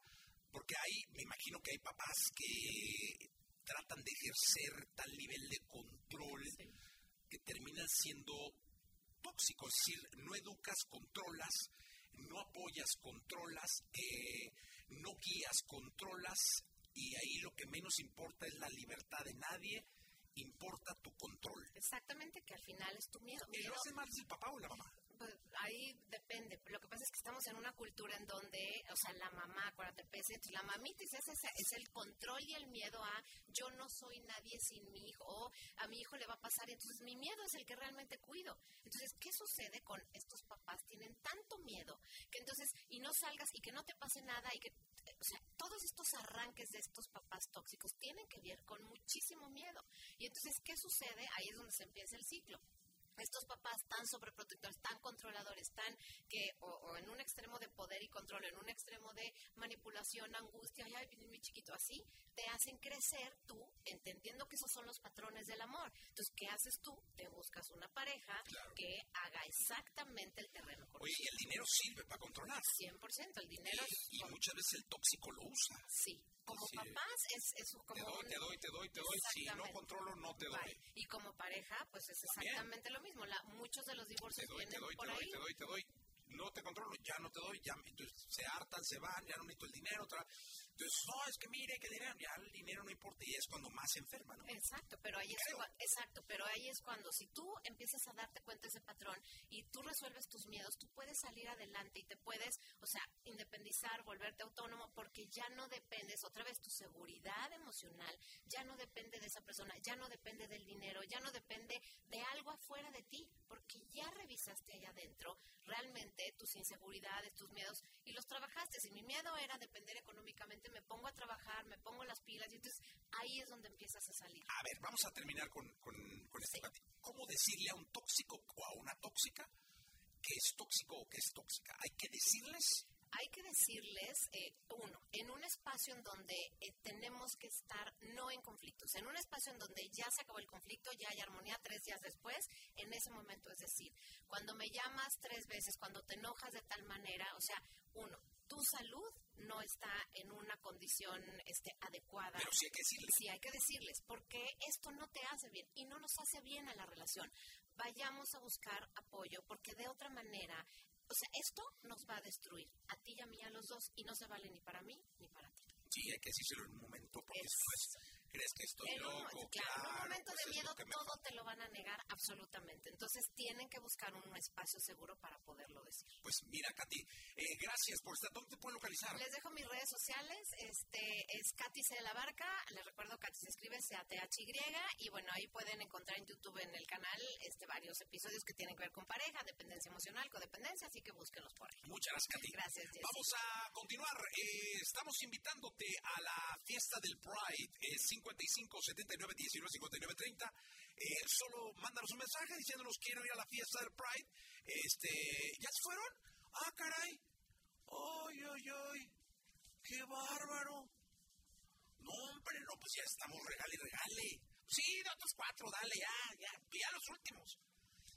porque hay, me imagino que hay papás que tratan de ejercer tal nivel de control que terminan siendo tóxicos, es decir, no educas, controlas, no apoyas, controlas, eh, no guías, controlas, y ahí lo que menos importa es la libertad de nadie, importa tu control. Exactamente, que al final es tu miedo. ¿Y Miedo- lo hace más el papá o la mamá? Pues ahí depende. Lo que pasa es que estamos en una cultura en donde, o sea, la mamá, acuérdate, entonces la mamita es, ese, es el control y el miedo a yo no soy nadie sin mi hijo, o a mi hijo le va a pasar, y entonces mi miedo es el que realmente cuido. Entonces, ¿qué sucede con estos papás? Tienen tanto miedo que entonces, y no salgas y que no te pase nada y que, o sea, todos estos arranques de estos papás tóxicos tienen que ver con muchísimo miedo. Y entonces, ¿qué sucede? Ahí es donde se empieza el ciclo estos papás tan sobreprotectores, tan controladores, tan que o, o en un extremo de poder y control, en un extremo de manipulación, angustia, ay, ay, mi chiquito, así, te hacen crecer tú, entendiendo que esos son los patrones del amor. Entonces, ¿qué haces tú? Te buscas una pareja que haga exactamente el terreno Oye, correcto. y el dinero sirve para controlar. 100%, el dinero Y, y muchas veces el tóxico lo usa. Sí, como Sí. papás es, es como Te doy, un- te doy, te doy, te doy. Si no controlo, no te doy. Bye. Y como pareja, pues es También. exactamente lo mismo. La, muchos de los Te divorcios doy, te vienen doy, te por doy, ahí. te doy, te doy. No te controlo, ya no te doy. Ya, entonces se hartan, se van, ya no necesito el dinero. Otra. Entonces, no, es que mire, que dinero, ya el dinero no importa. Y es cuando más se enferma, ¿no? Exacto, pero ahí es cua- exacto, pero ahí es cuando si tú empiezas a darte cuenta de ese patrón y tú resuelves tus miedos, tú puedes salir adelante y te puedes, o sea, independizar, volverte autónomo porque ya no dependes otra vez tu seguridad emocional, ya no depende de esa persona, ya no depende del dinero, ya no depende de algo afuera de ti, porque ya revisaste allá adentro realmente tus inseguridades, tus miedos y los trabajaste. Si mi miedo era depender económicamente, me pongo a trabajar, me pongo las pilas y entonces ahí es donde empiezas a salir. A ver, vamos a terminar con, con, con este debate. ¿Cómo decirle a un tóxico o a una tóxica que es tóxico o que es tóxica? Hay que decirles Hay que decirles, eh, uno, en un espacio en donde eh, tenemos que estar no en conflictos, en un espacio en donde ya se acabó el conflicto, ya hay armonía tres días después, en ese momento, es decir, cuando me llamas tres veces, cuando te enojas de tal manera, o sea, uno, tu salud no está en una condición este, adecuada. Pero sí hay que decirles. Sí, hay que decirles, porque esto no te hace bien y no nos hace bien a la relación. Vayamos a buscar apoyo, porque de otra manera, o sea, esto nos va a destruir a ti y a mí, a los dos, y no se vale ni para mí ni para ti. Sí, hay que decírselo en un momento porque Es- después crees que estoy En un, loco. claro, en un momento pues de miedo me todo te lo van a negar absolutamente. Entonces tienen que buscar un espacio seguro para poderlo decir. Pues mira, Katy, eh, gracias por estar. ¿Dónde te pueden localizar? Les dejo mis redes sociales, este es Katy C de la Barca, les recuerdo Katy se escribe C-A-T-H-Y y bueno, ahí pueden encontrar en YouTube en el canal este varios episodios que tienen que ver con pareja, dependencia emocional, codependencia, así que búsquenlos por ahí. Muchas gracias, Katy. Gracias, Jessy. Vamos a continuar. Eh, estamos invitándote a la fiesta del Pride. Eh, 55 79 19 59 30. Eh, solo mándanos un mensaje diciéndonos quiero ir a la fiesta del Pride. Este, ¿Ya se fueron? Ah, caray. Ay, ay, ay. Qué bárbaro. No, hombre, no, pues ya estamos regale regale. Sí, de otros cuatro, dale, ya, ya, ya los últimos.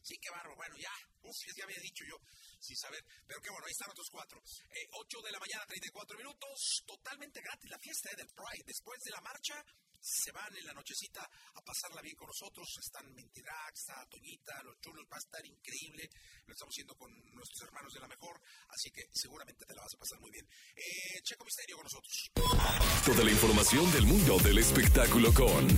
Sí, qué barro. Bueno, ya. Uf, ya había dicho yo, sin saber. Pero qué bueno, ahí están otros cuatro. Eh, 8 de la mañana, 34 minutos. Totalmente gratis la fiesta del Pride. Después de la marcha, se van en la nochecita a pasarla bien con nosotros. Están Mentidrag, está Toñita, los chulos. Va a estar increíble. Lo estamos haciendo con nuestros hermanos de la mejor. Así que seguramente te la vas a pasar muy bien. Eh, Checo Misterio con nosotros. Toda la información del mundo del espectáculo con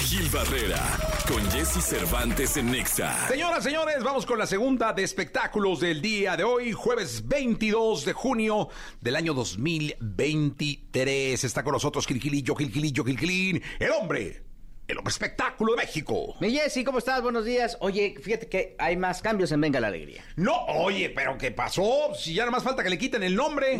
Gil Barrera, con Jesse Cervantes en Nexa. Señoras, señores, vamos con la segunda de espectáculos del día de hoy, jueves 22 de junio del año 2023. Está con nosotros Gilgilillo, Gilgilillo, Gilgilín, el hombre, el hombre espectáculo de México. Mi Jessy, ¿cómo estás? Buenos días. Oye, fíjate que hay más cambios en Venga la Alegría. No, oye, pero ¿qué pasó? Si ya nada más falta que le quiten el nombre.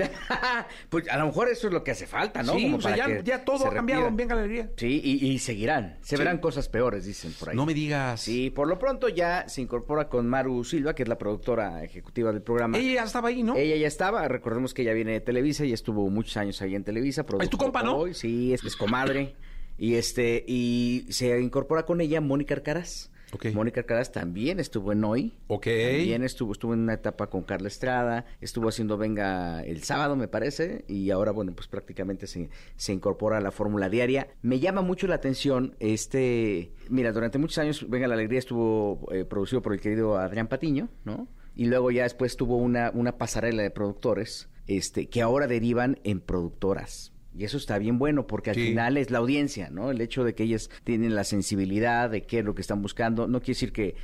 pues a lo mejor eso es lo que hace falta, ¿no? Sí, Como o sea, para ya, todo se ha cambiado en Venga la Alegría. Sí, y, y seguirán. Se Sí. verán cosas peores, dicen por ahí. No me digas. Sí, por lo pronto ya se incorpora con Maru Silva, que es la productora ejecutiva del programa. Ella ya estaba ahí, ¿no? Ella ya estaba, recordemos que ella viene de Televisa y estuvo muchos años ahí en Televisa. Es tu compa, ¿no? Hoy, sí, es, es comadre. Y este, y se incorpora con ella Mónica Arcaraz. Ok. Mónica Arcaraz también estuvo en Hoy. Ok. También estuvo, estuvo en una etapa con Carla Estrada, estuvo haciendo Venga el sábado, me parece, y ahora, bueno, pues prácticamente se, se incorpora a la fórmula diaria. Me llama mucho la atención este... Mira, durante muchos años Venga la Alegría estuvo eh, producido por el querido Adrián Patiño, ¿no? Y luego ya después tuvo una, una pasarela de productores este, que ahora derivan en productoras. Y eso está bien bueno porque al Sí. final es la audiencia, ¿no? El hecho de que ellas tienen la sensibilidad de qué es lo que están buscando, no quiere decir que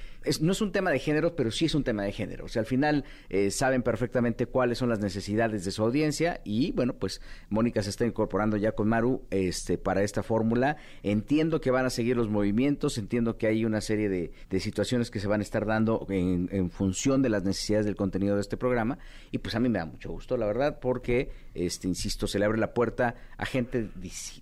no es un tema de género, pero sí es un tema de género. O sea, al final eh, saben perfectamente cuáles son las necesidades de su audiencia y bueno, pues Mónica se está incorporando ya con Maru este, para esta fórmula. Entiendo que van a seguir los movimientos, entiendo que hay una serie de, de situaciones que se van a estar dando en, en función de las necesidades del contenido de este programa y pues a mí me da mucho gusto, la verdad, porque, este, insisto, se le abre la puerta a gente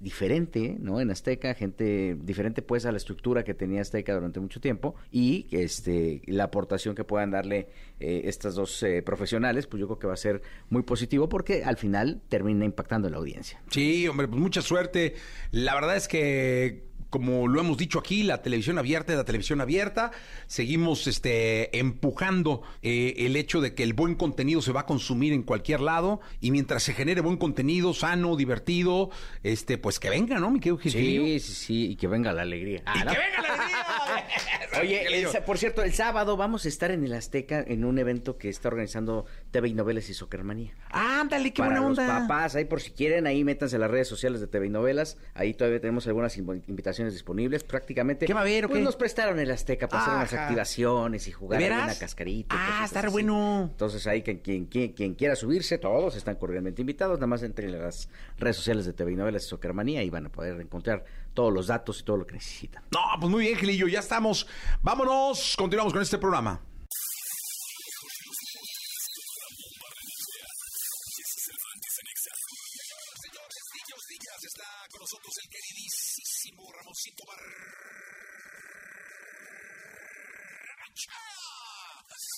diferente, ¿no? En Azteca, gente diferente pues a la estructura que tenía Azteca durante mucho tiempo y este la aportación que puedan darle eh, estas dos eh, profesionales, pues yo creo que va a ser muy positivo porque al final termina impactando en la audiencia. Sí, hombre, pues mucha suerte. La verdad es que, como lo hemos dicho aquí, la televisión abierta es la televisión abierta. Seguimos este, empujando eh, el hecho de que el buen contenido se va a consumir en cualquier lado y mientras se genere buen contenido, sano, divertido, este, pues que venga, ¿no, mi querido Gilgilillo? Sí, sí, sí, y que venga la alegría. Ah, ¡Y ¿no? que venga la alegría! Oye, el por cierto, el sábado vamos a estar en el Azteca en un evento que está organizando TV y Novelas y Socermanía. Ándale, qué para buena los onda. papás, ahí por si quieren, ahí métanse a las redes sociales de TV y Novelas. Ahí todavía tenemos algunas inv- disponibles. Prácticamente. ¿Qué va a haber o Pues qué? nos prestaron el Azteca para hacer unas activaciones y jugar ¿De ahí veras? una cascarita. Ah, así. bueno. Entonces ahí quien, quien, quien, quien quiera subirse, todos están cordialmente invitados. Nada más entren a las redes sociales de TV y Novelas y Socermanía y van a poder encontrar todos los datos y todo lo que necesitan. No, pues muy bien, Gilillo, ya estamos. Vámonos, continuamos con este programa. Queridísimo Ramoncito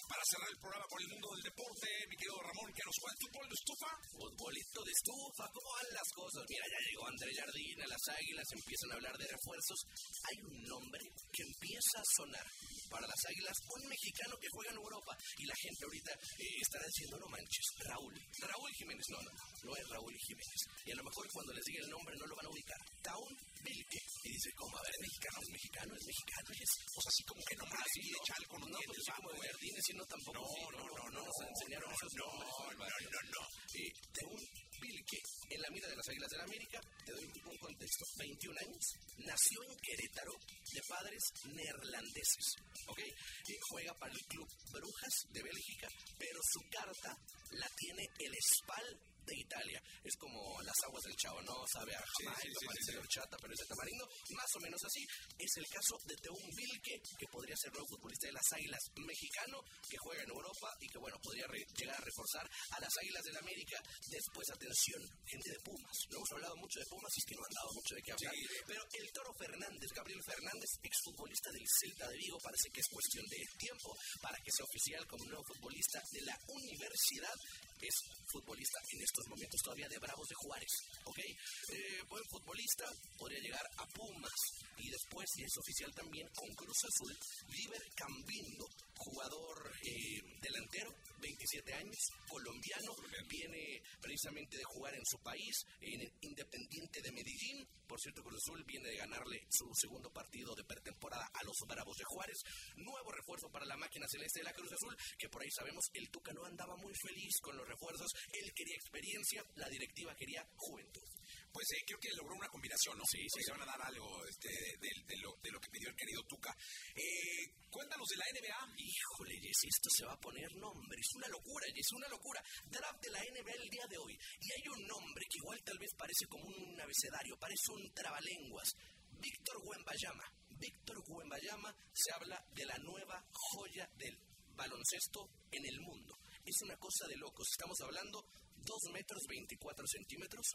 Para cerrar el programa por el mundo del deporte, mi querido Ramón, que nos cuenta fútbol de estufa. Futbolito de estufa, ¿cómo van las cosas? Mira, ya llegó André Jardín a las águilas, empiezan a hablar de refuerzos. Hay un nombre que empieza a sonar para las águilas, un mexicano que juega en Europa. Y la gente ahorita eh, estará diciendo, no manches, Raúl. Raúl Jiménez, no, no, no es Raúl Jiménez. Y a lo mejor cuando les diga el nombre no lo van a ubicar. Taun Vilke. Y dice, ¿cómo? A ver, ¿es mexicano? ¿Es mexicano? ¿Es mexicano? Y es, o sea, así como que no, así de chalco, no, no pues como de jardines, sino tampoco. No, no, no, no, nos enseñaron esos. No, no, no, no. Eh, Taun Vilke en la mira de las Águilas del la América, te doy un contexto. 21 años, nació en Querétaro de padres neerlandeses, ¿ok? Eh, juega para el club Brujas de Bélgica, pero su carta la tiene el Spal de Italia. Es como las aguas del Chavo, ¿no? Sabe a Jamaica, sí, parece horchata, pero es de tamarindo. Más o menos así. Es el caso de Teun Vilke, que podría ser nuevo futbolista de las Águilas mexicano, que juega en Europa y que, bueno, podría llegar a reforzar a las Águilas del América. Después, atención, gente de Pumas. No hemos hablado mucho de Pumas y es que no han dado mucho de qué hablar. Pero el Toro Fernández, Gabriel Fernández, exfutbolista del Celta de Vigo, parece que es cuestión de tiempo para que sea oficial como nuevo futbolista de la Universidad es futbolista en estos momentos todavía de Bravos de Juárez, ¿ok? Eh, buen futbolista, podría llegar a Pumas y después, es oficial también, con Cruz Azul, River Cambindo, jugador eh, delantero, 27 años, colombiano, viene precisamente de jugar en su país, en Independiente de Medellín. Por cierto, Cruz Azul viene de ganarle su segundo partido de pretemporada a los Bravos de Juárez. Nuevo refuerzo para la máquina celeste de la Cruz Azul, que por ahí sabemos el Tuca no andaba muy feliz con los refuerzos. Él quería experiencia, la directiva quería juventud pues eh, creo que logró una combinación, ¿no? Sí, sí. Se van a dar algo este, de, lo, de, lo, que pidió el querido Tuca. Eh, cuéntanos de la NBA. Híjole, Jessy, esto se va a poner nombre. Es una locura, Jessy, una locura. Draft de la NBA el día de hoy. Y hay un nombre que igual tal vez parece como un abecedario, parece un trabalenguas. Víctor Wembayama. Víctor Wembayama se habla de la nueva joya del baloncesto en el mundo. Es una cosa de locos. Estamos hablando 2 metros 24 centímetros,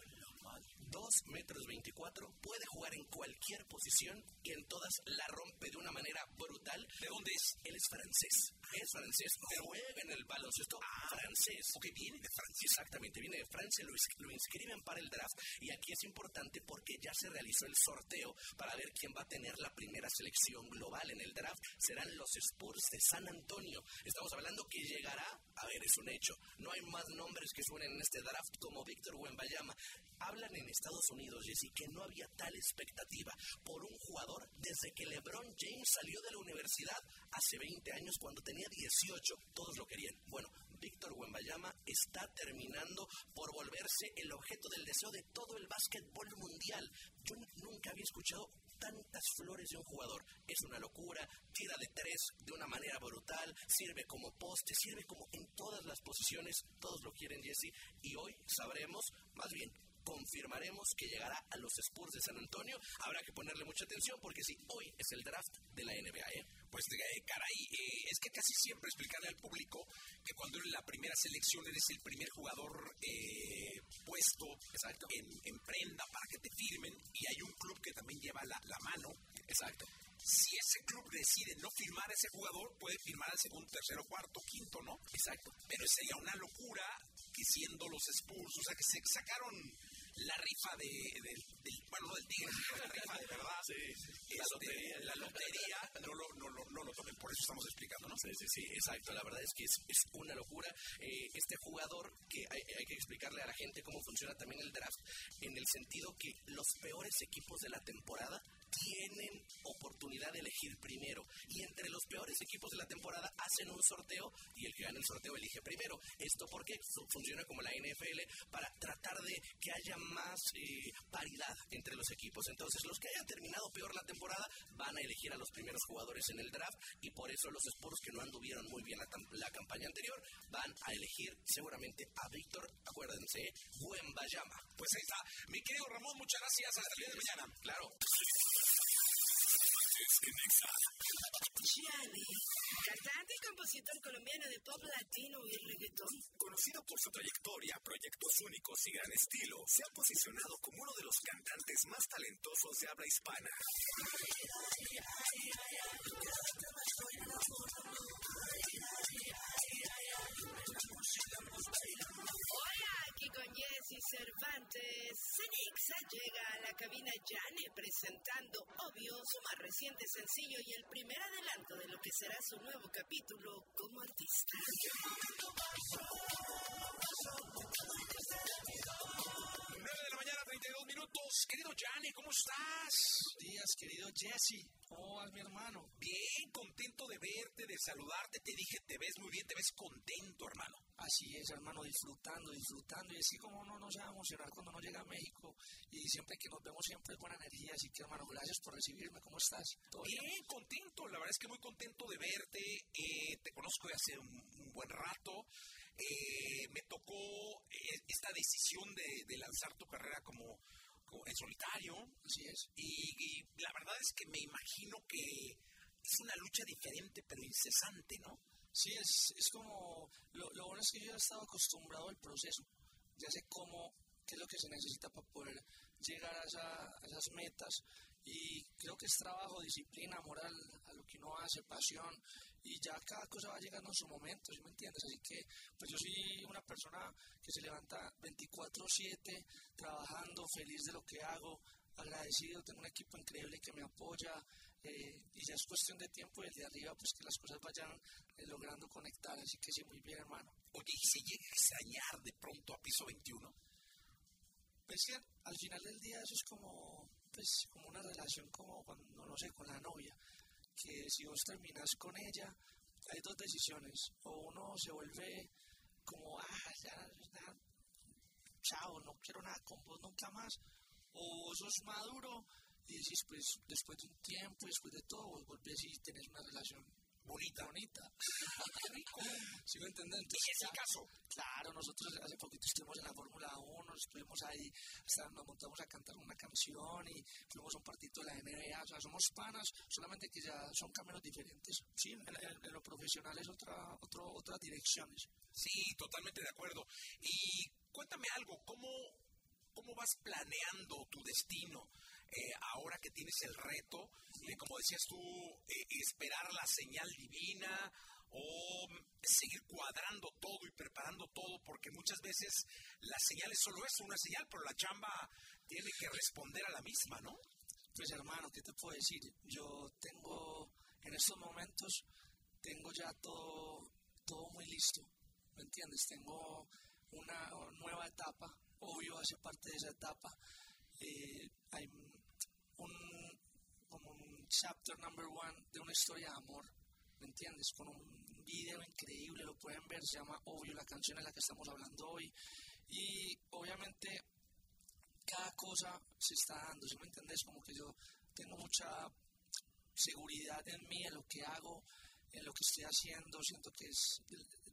2 metros 24, puede jugar en cualquier posición y en todas la rompe de una manera brutal. ¿De dónde es? Él es francés, es francés, pero juega en el baloncesto ah, francés. que viene de Francia. Exactamente, viene de Francia, lo, lo inscriben para el draft y aquí es importante porque ya se realizó el sorteo para ver quién va a tener la primera selección global en el draft. Serán los Spurs de San Antonio. Estamos hablando que llegará, a ver, es un hecho, no hay más nombres que suenen este draft como Víctor Wembayama. Hablan en Estados Unidos, Jesse, que no había tal expectativa por un jugador desde que LeBron James salió de la universidad hace 20 años cuando tenía 18. Todos lo querían. Bueno, Víctor Wembayama está terminando por volverse el objeto del deseo de todo el básquetbol mundial. Yo nunca había escuchado tantas flores de un jugador. Es una locura, tira de tres de una manera brutal, sirve como poste, sirve como en todas las posiciones, todos lo quieren Jesse, y hoy sabremos, más bien, confirmaremos que llegará a los Spurs de San Antonio. Habrá que ponerle mucha atención porque si hoy es el draft de la NBA, ¿eh? Pues eh, caray, eh, es que casi siempre explicarle al público que cuando eres la primera selección eres el primer jugador eh, puesto Exacto. En, en, prenda para que te firmen y hay un club que también lleva la, la mano. Exacto si ese club decide no firmar a ese jugador, puede firmar al segundo, tercero, cuarto, quinto, ¿no? Exacto. Pero sería una locura que siendo los Spurs, o sea, que se sacaron la rifa de, del, bueno, no del tigre, la rifa de verdad. Sí, este, la lotería. La lotería no, lo, no, no, no, lo tomen, por eso estamos explicando, ¿no? Sí, sí, sí, exacto. La verdad es que es, es una locura. Eh, este jugador, que hay, hay, que explicarle a la gente cómo funciona también el draft, en el sentido que los peores equipos de la temporada tienen oportunidad de elegir primero. Y entre los peores equipos de la temporada hacen un sorteo y el que gana el sorteo elige primero. ¿Esto porque Funciona como la NFL para tratar de que haya más eh, paridad entre los equipos. Entonces, los que hayan terminado peor la temporada van a elegir a los primeros jugadores en el draft y por eso los Spurs que no anduvieron muy bien la, la campaña anterior van a elegir seguramente a Víctor, acuérdense, Buen Bayama. Pues ahí está. Mi querido Ramón, muchas gracias. Hasta el día de mañana. Claro. Gianni, cantante y compositor colombiano de pop latino y reggaetón. Conocido por su trayectoria, proyectos únicos y gran estilo, se ha posicionado como uno de los cantantes más talentosos de habla hispana. con Cervantes. Cenixa llega a la cabina Yane presentando Obvio, su más reciente sencillo y el primer adelanto de lo que será su nuevo capítulo como artista. 9 de la mañana, 32 minutos. Querido Gianni, ¿cómo estás? días, querido Jesse. ¿Cómo vas, mi hermano? Bien, contento de verte, de saludarte. Te dije, te ves muy bien, te ves contento, hermano. Así es, hermano, disfrutando, disfrutando. Y así como uno no se va a emocionar cuando uno llega a México. Y siempre que nos vemos, siempre es buena energía. Así que, hermano, gracias por recibirme. ¿Cómo estás? ¿Todo bien? bien, contento. La verdad es que muy contento de verte. Eh, te conozco de hace un, un buen rato. Eh, me tocó eh, esta decisión de, de lanzar tu carrera como en solitario. Así es. Y, la verdad es que me imagino que es una lucha diferente, pero incesante, ¿no? Sí, es, es como. Lo, lo bueno es que yo he estado acostumbrado al proceso. Ya sé cómo, qué es lo que se necesita para poder llegar a, esa, a esas metas y creo que es trabajo, disciplina, moral, a lo que uno hace, pasión y ya cada cosa va llegando en su momento, ¿sí me entiendes? Así que pues yo soy una persona que se levanta 24/7 trabajando, feliz de lo que hago, agradecido, tengo un equipo increíble que me apoya eh, y ya es cuestión de tiempo y el de arriba pues que las cosas vayan eh, logrando conectar, así que sí, muy bien hermano. Oye, ¿y se llega a extrañar de pronto a piso 21? Pues sí, al final del día eso es como pues como una relación como cuando, no sé, con la novia, que si vos terminas con ella, hay dos decisiones, o uno se vuelve como, ah, ya, ya, chao, no quiero nada con vos nunca más, o sos maduro y decís, pues después de un tiempo, después de todo, vos volvés y tenés una relación bonita, bonita. rico. ¿Sí me? ¿Y es el caso? Claro, nosotros hace poquito estuvimos en la Fórmula 1, estuvimos ahí, hasta nos montamos a cantar una canción y fuimos a un partido de la NBA, o sea, somos panas, solamente que ya son caminos diferentes. Sí, en, lo profesional es otra, otro, otras direcciones. Sí, totalmente de acuerdo. Y cuéntame algo, ¿cómo, cómo vas planeando tu destino? Eh, ahora que tienes el reto de, como decías tú, eh, esperar la señal divina o seguir cuadrando todo y preparando todo, porque muchas veces la señal es solo eso, una señal, pero la chamba tiene que responder a la misma, ¿no? Pues hermano, ¿qué te puedo decir? Yo tengo, en estos momentos, tengo ya todo, todo muy listo, ¿me entiendes? Tengo una nueva etapa, obvio hace parte de esa etapa. Eh, hay un, como un chapter number one de una historia de amor, ¿me entiendes? Con un video increíble, lo pueden ver, se llama Obvio, la canción en la que estamos hablando hoy. Y obviamente cada cosa se está dando, ¿sí me entiendes? Como que yo tengo mucha seguridad en mí, en lo que hago, en lo que estoy haciendo, siento que es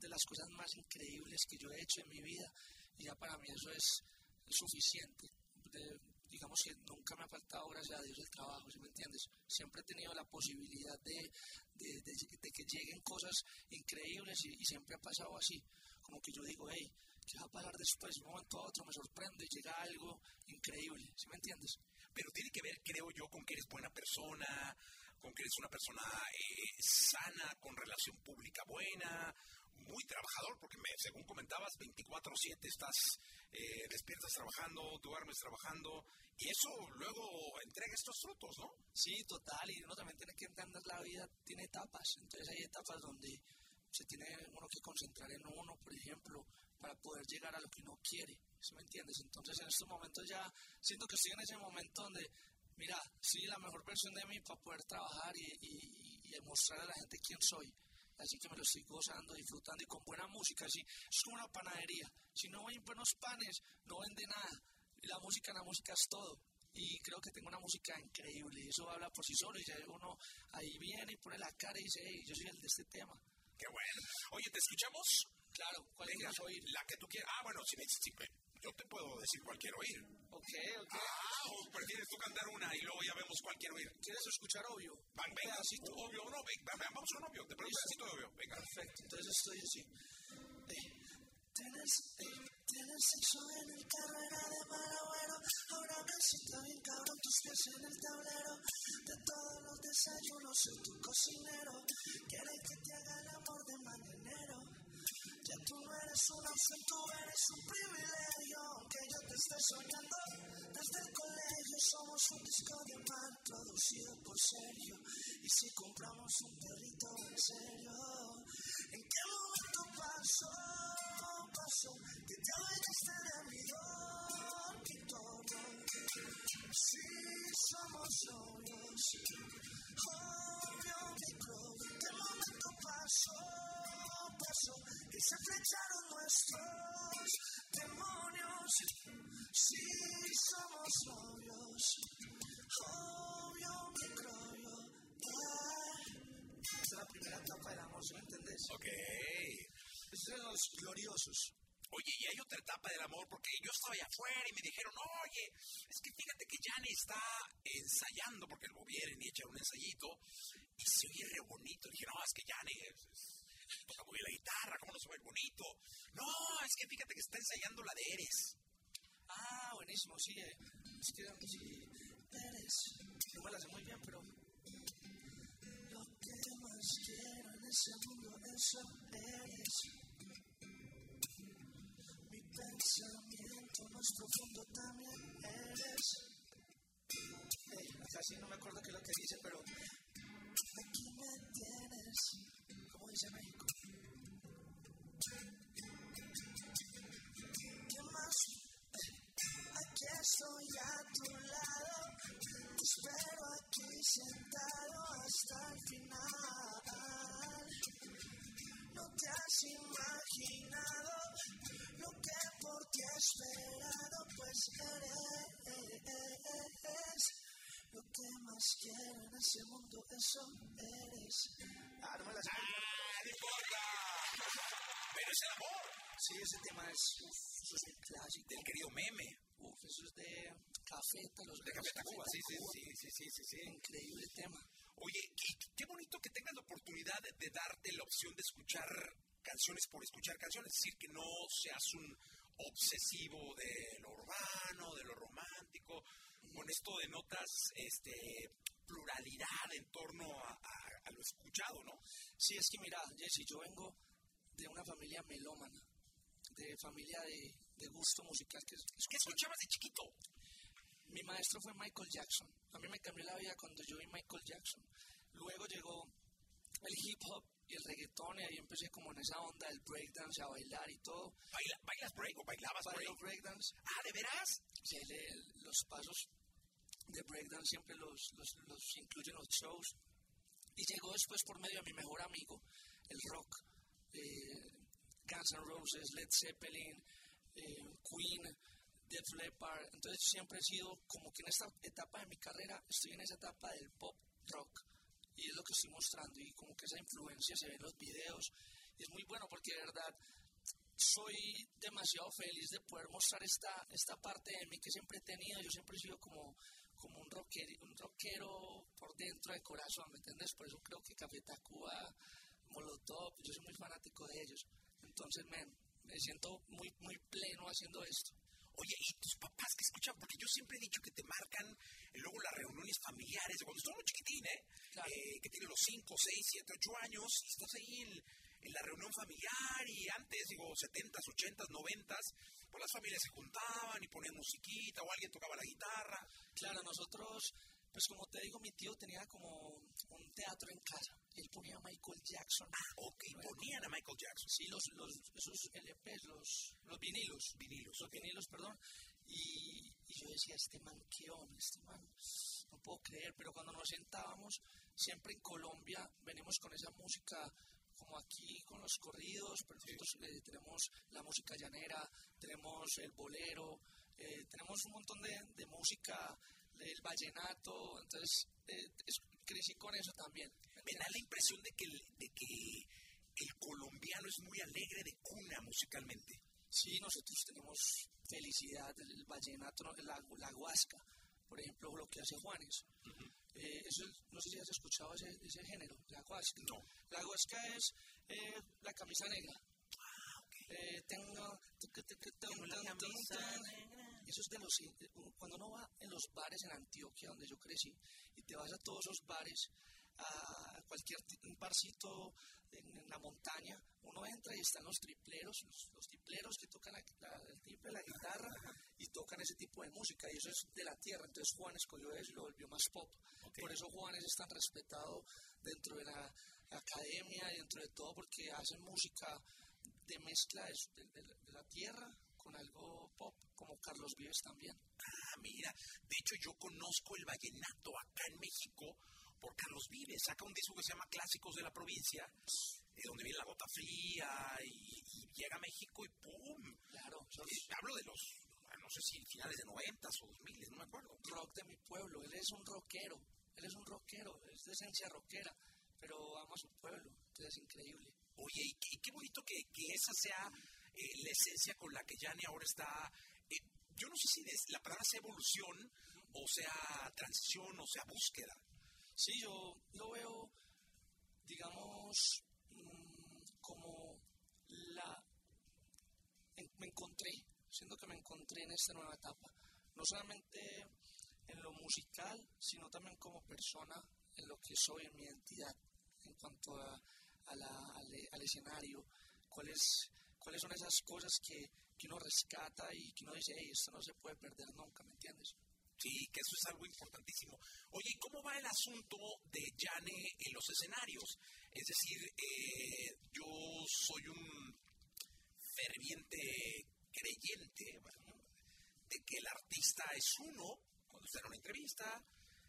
de, las cosas más increíbles que yo he hecho en mi vida y ya para mí eso es, suficiente. De, digamos que nunca me ha faltado, gracias a Dios, el trabajo, ¿sí me entiendes? Siempre he tenido la posibilidad de, de, que lleguen cosas increíbles y, siempre ha pasado así. Como que yo digo, hey, ¿qué va a pasar después? De un momento a otro me sorprende y llega algo increíble, ¿sí me entiendes? Pero tiene que ver, creo yo, con que eres buena persona, con que eres una persona eh, sana, con relación pública buena, muy trabajador, porque me, según comentabas, 24/7 estás, eh, despiertas trabajando, duermes trabajando, y eso luego entrega estos frutos, ¿no? Sí, total, y uno también tiene que entender la vida, tiene etapas, entonces hay etapas donde se tiene uno que concentrar en uno, por ejemplo, para poder llegar a lo que uno quiere, ¿sí me entiendes? Entonces en estos momentos ya siento que estoy en ese momento donde, mira, sí, la mejor versión de mí para poder trabajar y, y, y mostrar a la gente quién soy así que me lo estoy gozando, disfrutando y con buena música, así es como una panadería. Si no hay buenos panes, no vende nada. La música, la música es todo. Y creo que tengo una música increíble, eso habla por sí solo y ya uno ahí viene y pone la cara y dice, hey, yo soy el de este tema. Qué bueno. Oye, ¿te escuchamos? Claro, ¿cuál Venga, oír? La que tú quieras. Ah, bueno, si me, si, yo te puedo decir cuál quiero oír. Ok, ok. Ah, o prefieres tú cantar una y luego ya vemos cuál quiero oír. ¿Quieres escuchar obvio? Van, venga, sí, tú, obvio o no, venga, vamos con obvio. Te pregunto un pedacito de obvio, venga. Perfecto, entonces estoy así. Eh, tienes, eh, tienes sexo en el carro, era de malo bueno. Ahora me siento bien cabrón, tus pies en el tablero. De todos los desayunos soy tu cocinero. Quieres que te haga el amor de mañanero. Tú no eres una opción, tú eres un privilegio. Aunque yo te esté soñando desde el colegio, somos un disco de mar producido por Sergio. Y si compramos un perrito en serio, ¿en qué momento pasó? Pasó que te adueñaste de mi dormitorio. Si somos novios, obvio mi club, de momento paso, y se flecharon nuestros demonios. Si somos novios, obvio mi crollo, Esta es la primera etapa del amor, ¿sí me entendés? Ok. Esos son los gloriosos. Oye, y hay otra etapa del amor, porque yo estaba allá afuera y me dijeron, oye, es que fíjate que Yanni está ensayando, porque luego vienen y echan un ensayito, y se oye re bonito. dije, no, es que Yanni es, es- toca muy bien la guitarra, ¿cómo no se ve bonito? No, es que fíjate que está ensayando la de Eres. Ah, buenísimo, sí. eh. Es que sí, eres. La sé muy bien, pero. Lo que más quiero en ese mundo, eso eres. Mi pensamiento más profundo también eres. Ey, acá sí no me acuerdo qué es lo que dice, pero. Aquí me tienes. ¿Cómo dice México? ¿Qué más? Aquí estoy a tu lado, te espero aquí sentado hasta el final. No te has imaginado lo que por ti he esperado, pues eres lo que más quiero en ese mundo, eso es el amor Sí, ese tema es, uf, eso es un clásico. del querido meme. Uf, eso es de Cafeta, los De Café Tacuba, sí, sí, sí, sí, sí, sí. Increíble tema. Oye, qué, qué bonito que tengas la oportunidad de, de darte la opción de escuchar canciones por escuchar canciones, es decir, que no seas un obsesivo de lo urbano, de lo romántico, con esto denotas este, pluralidad en torno a, a- a lo escuchado, ¿no? Sí, es que mira, Jesse, yo vengo de una familia melómana, de familia de, de gusto musical. Que, ¿Qué escuchabas de chiquito? Mi maestro fue Michael Jackson. A mí me cambió la vida cuando yo vi Michael Jackson. Luego llegó el hip hop y el reggaetón y ahí empecé como en esa onda del breakdance a bailar y todo. ¿Baila- ¿Bailas break o bailabas Bailo break? breakdance. Ah, ¿de veras? Sí, le- los pasos de breakdance siempre los, los, los incluyen los shows. Y llegó después por medio de mi mejor amigo, el rock, eh, Guns N' Roses, Led Zeppelin, eh, Queen, Def Leppard. Entonces siempre he sido como que en esta etapa de mi carrera estoy en esa etapa del pop rock. Y es lo que estoy mostrando y como que esa influencia se ve en los videos. Y es muy bueno porque de verdad soy demasiado feliz de poder mostrar esta, esta parte de mí que siempre he tenido. Yo siempre he sido como, como un, un rockero por dentro de corazón, ¿me entiendes? Por eso creo que Café Tacuba, Molotov, yo soy muy fanático de ellos. Entonces me, me siento muy, muy pleno haciendo esto. Oye, ¿y tus papás qué escuchan? Porque yo siempre he dicho que te marcan eh, luego las reuniones familiares, cuando estás muy chiquitín, ¿eh? Claro. Eh, que tienes los 5, 6, 7, 8 años, y estás ahí en, en la reunión familiar, y antes, digo, 70s, 80s, 90s, pues las familias se juntaban y ponían musiquita, o alguien tocaba la guitarra. Claro, nosotros, pues como te digo, mi tío tenía como un teatro en casa. Él ponía a Michael Jackson. Ah, ok, ponían a Michael Jackson. Sí, los, los, esos LPs, los, los vinilos. Vinilos, Los vinilos, perdón. Y, y yo decía, este man, qué hombre, este man, no puedo creer. Pero cuando nos sentábamos, siempre en Colombia, venimos con esa música como aquí con los corridos, pero nosotros eh, tenemos la música llanera, tenemos el bolero, eh, tenemos un montón de, de música, el vallenato, entonces eh, es- crecí con eso también. Me da la impresión de que, el, de que el colombiano es muy alegre de cuna musicalmente. Sí, nosotros tenemos felicidad, el, el vallenato, la, la huasca, por ejemplo, lo que hace Juanes. Eh, eso, no sé si has escuchado ese, ese género, la huasca. No. La huasca es eh, la camisa negra. Eh, tengo, tum, tum, tum, Eso es de los. eh, Cuando uno va en los bares en Antioquia, donde yo crecí, y te vas a todos esos bares, a cualquier barcito en, en la montaña, uno entra y están los tripleros, los, los tripleros que tocan la, la- el triple, la guitarra, y tocan ese tipo de música, y eso es de la tierra. Entonces Juan escogió eso y lo volvió más pop. Por eso Juanes es tan respetado dentro de la academia y dentro de todo, porque hacen música de mezcla de, de- de- de la tierra con algo pop, como Carlos Vives también. Ah, mira, de hecho yo conozco el vallenato acá en México por Carlos Vives. Saca un disco que se llama Clásicos de la Provincia, eh, donde viene la gota fría y, y llega a México y ¡pum! Claro, Eh, hablo de los, ah, no sé si finales de 90 o 2000, no me acuerdo. rock de mi pueblo, él es un rockero, él es un rockero, es de esencia rockera, pero ama su pueblo, entonces es increíble. Oye, y qué, qué bonito que, que esa sea eh, la esencia con la que Yanni ahora está. eh, yo no sé si es- la palabra sea evolución, o sea transición, o sea búsqueda. Sí, yo lo veo, digamos, mm, como la... me encontré, siento que me encontré en esta nueva etapa, no solamente en lo musical, sino también como persona, en lo que soy, en mi identidad, en cuanto a, la- al, al escenario, cuáles, cuáles son esas cosas que, que uno rescata y que uno dice, hey, esto no se puede perder nunca, ¿me entiendes? Sí, que eso es algo importantísimo. Oye, ¿y cómo va el asunto de Yane en los escenarios? Es decir, eh, yo soy un ferviente creyente bueno, de que el artista es uno cuando está en una entrevista,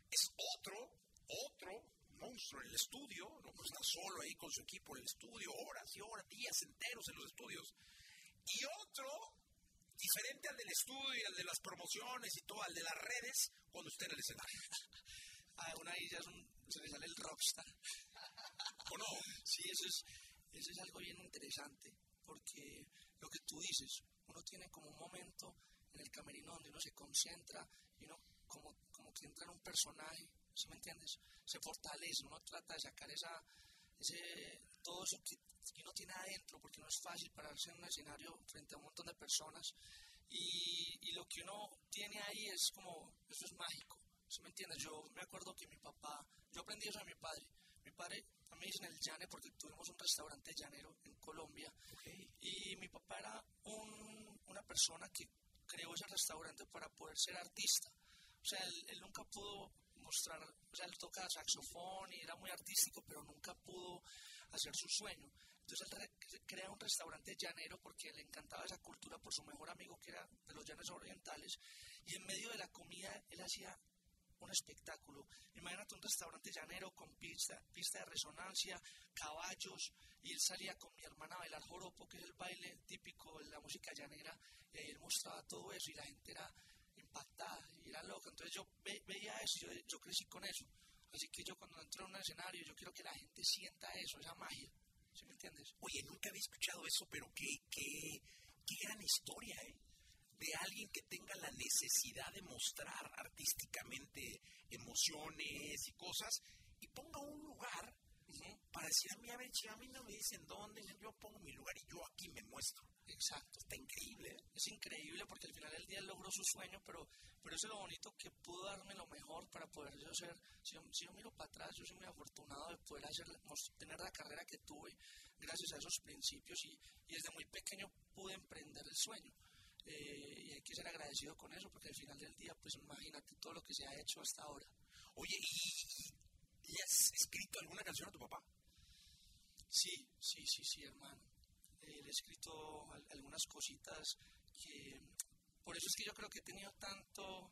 es otro, otro monstruo en el estudio, no está solo ahí con su equipo en el estudio, horas y horas, días enteros en los estudios, y otro diferente al del estudio y al de las promociones y todo, al de las redes, cuando esté en el escenario. A una ahí ya es un, se le sale el rockstar. ¿O no? Sí, eso es, eso es algo bien interesante, porque lo que tú dices, uno tiene como un momento en el camerino donde uno se concentra y uno como, como que entra en un personaje, ¿sí me entiendes? Se fortalece, uno trata de sacar esa, ese, todo eso que, que uno tiene adentro, porque no es fácil pararse en un escenario frente a un montón de personas y, y lo que uno tiene ahí es como, eso es mágico, ¿sí me entiendes? Yo me acuerdo que mi papá, yo aprendí eso de mi padre, mi padre, a mí dicen el llane porque tuvimos un restaurante llanero en Colombia y mi papá era un- una persona que creó ese restaurante para poder ser artista. O sea, él, él nunca pudo mostrar, o sea, él toca saxofón y era muy artístico, pero nunca pudo hacer su sueño. Entonces él re- crea un restaurante llanero porque le encantaba esa cultura por su mejor amigo que era de los llanes orientales y en medio de la comida él hacía un espectáculo. Imagínate un restaurante llanero con pista, pista de resonancia, caballos, y él salía con mi hermana a bailar joropo, que es el baile típico de la música llanera, y él mostraba todo eso y la gente era impactada era loca. Entonces yo ve- veía eso, yo, yo crecí con eso. Así que yo cuando entro en un escenario, yo quiero que la gente sienta eso, esa magia. ¿Sí me entiendes? Oye, nunca había escuchado eso, pero qué, qué, qué gran historia, ¿eh? De alguien que tenga la necesidad de mostrar artísticamente emociones y cosas y ponga un lugar para decir a mí, a ver, si a mí no me dicen dónde, yo pongo mi lugar y yo aquí me muestro. Exacto. Está increíble, ¿eh? Es increíble porque al final del día él logró su sueño, pero, pero eso es lo bonito que pudo darme lo mejor para poder yo ser. Si yo, si yo miro para atrás, yo soy muy afortunado de poder hacer, tener la carrera que tuve gracias a esos principios y, y desde muy pequeño pude emprender el sueño. Eh, y hay que ser agradecido con eso porque al final del día, pues imagínate todo lo que se ha hecho hasta ahora. Oye, ¿y, has escrito alguna canción a tu papá? Sí, sí, sí, sí, hermano. Eh, he escrito al- algunas cositas que... Por eso es que yo creo que he tenido tanto,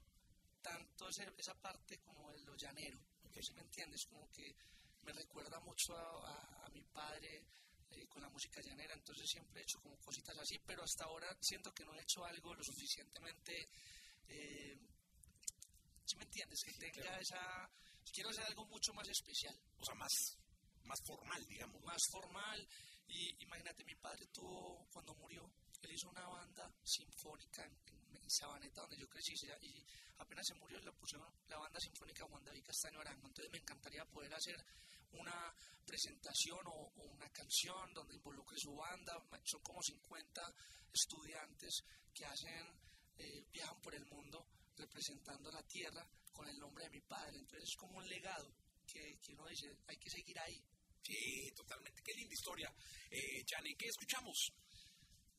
tanto ese- esa parte como de lo llanero, ¿sí me entiendes? Como que me recuerda mucho a, a- a mi padre eh, con la música llanera, entonces siempre he hecho como cositas así, pero hasta ahora siento que no he hecho algo lo suficientemente... Eh, ¿Sí me entiendes? Que tenga esa... Quiero hacer algo mucho más especial. O sea, más, más formal, digamos. Más formal. Y imagínate, mi padre tuvo, cuando murió, él hizo una banda sinfónica en, en- Sabaneta, donde yo crecí, y apenas se murió, le pusieron la banda sinfónica Juan David Castaño Arango. Entonces me encantaría poder hacer una presentación o, o una canción donde involucre su banda. Son como 50 estudiantes que hacen, eh, viajan por el mundo representando la tierra con el nombre de mi padre. Entonces es como un legado que, que uno dice, hay que seguir ahí. Sí, totalmente. Qué linda historia. Eh, ¿qué escuchamos?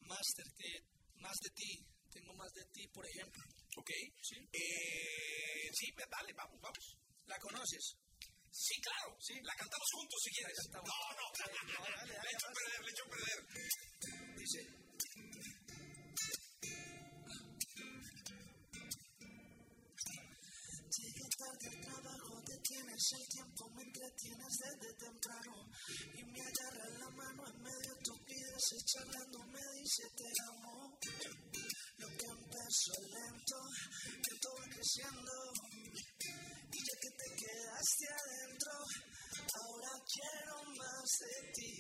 Master, que más de ti. Tengo más de ti, por ejemplo. Ok. Sí, eh, sí dale, vamos, vamos. ¿La conoces? Sí, claro. Sí. La cantamos juntos si quieres. No, no, no, dale, le echo a perder, le echo a perder. Dice. Tarde al trabajo detienes el tiempo, me entretienes desde temprano. Y me agarra la mano en medio de tu pides, charlando me dice te amo. Lo que empezó lento, que todo va creciendo. Y ya que te quedaste adentro, ahora quiero más de ti.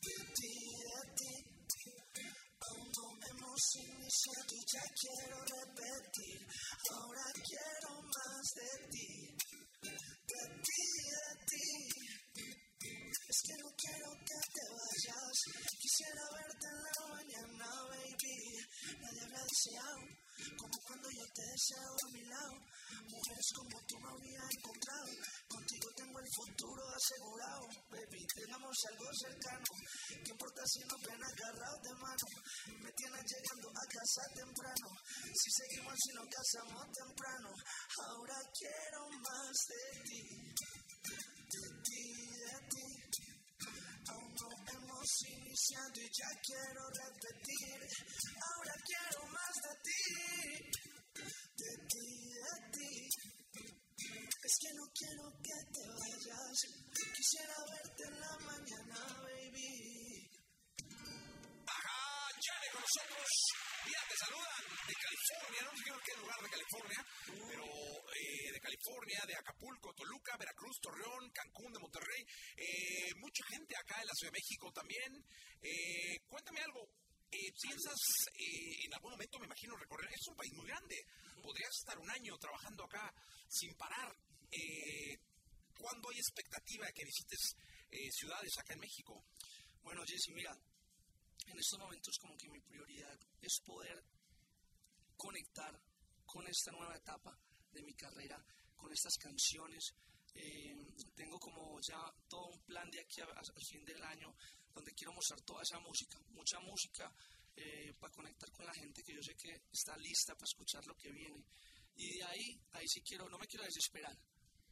De ti, de ti. Aún no hemos iniciado y ya quiero repetir. Ahora quiero más de ti. De ti, de ti. Es que no quiero que te vayas. Quisiera verte en la mañana, baby. Nadie deseado como cuando yo te deseo a mi lado. Mujeres como tú no había encontrado. Contigo tengo el futuro asegurado, baby. Tengamos algo cercano. ¿Qué importa si no ven agarrados de mano? Me tienes llegando a casa temprano. Si seguimos y nos casamos temprano. Ahora quiero más de ti. De ti, de ti. Aún no hemos iniciado y ya quiero repetir. Ahora quiero de ti. De ti, de ti. Es que no quiero que te vayas. Quisiera verte en la mañana, baby. Ajá, Yane con nosotros. Mira, te saludan de California, no sé qué lugar de California, pero eh, de California, de Acapulco, Toluca, Veracruz, Torreón, Cancún, de Monterrey. Eh, mucha gente acá en la Ciudad de México también. Eh, cuéntame algo. Eh, ¿Piensas eh, en algún momento, me imagino, recorrer? Es un país muy grande. Podrías estar un año trabajando acá sin parar. Eh, ¿Cuándo hay expectativa de que visites eh, ciudades acá en México? Bueno, Jesse, mira, en estos momentos como que mi prioridad es poder conectar con esta nueva etapa de mi carrera, con estas canciones. Eh, tengo como ya todo un plan de aquí al fin del año donde quiero mostrar toda esa música, mucha música eh, para conectar con la gente que yo sé que está lista para escuchar lo que viene. Y de ahí, ahí sí quiero, no me quiero desesperar.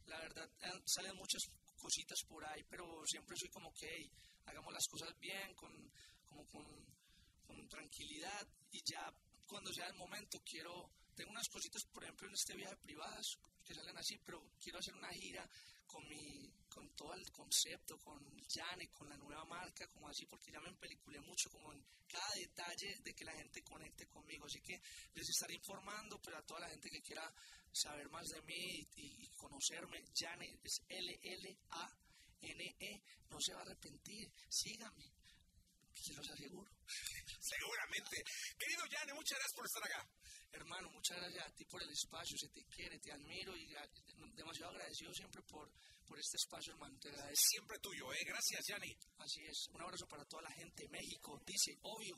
La verdad, salen muchas cositas por ahí, pero siempre soy como que, hey, hagamos las cosas bien, con, como con, con tranquilidad y ya cuando sea el momento quiero, tengo unas cositas, por ejemplo, en este viaje privadas que salen así, pero quiero hacer una gira con mi, con todo el concepto, con Jane, con la nueva marca, como así, porque ya me empeliculé mucho como en cada detalle de que la gente conecte conmigo, así que les estaré informando, pero a toda la gente que quiera saber más de mí y, y conocerme, Jane es L-L-A-N-E, no se va a arrepentir, síganme, se los aseguro. Seguramente. Querido Yane, muchas gracias por estar acá. Hermano, muchas gracias a ti por el espacio, se te quiere, te admiro y a- demasiado agradecido siempre por, por este espacio, hermano. Te agradezco. Siempre tuyo, ¿eh? Gracias, Yanni. Así es. Un abrazo para toda la gente. México, dice, obvio.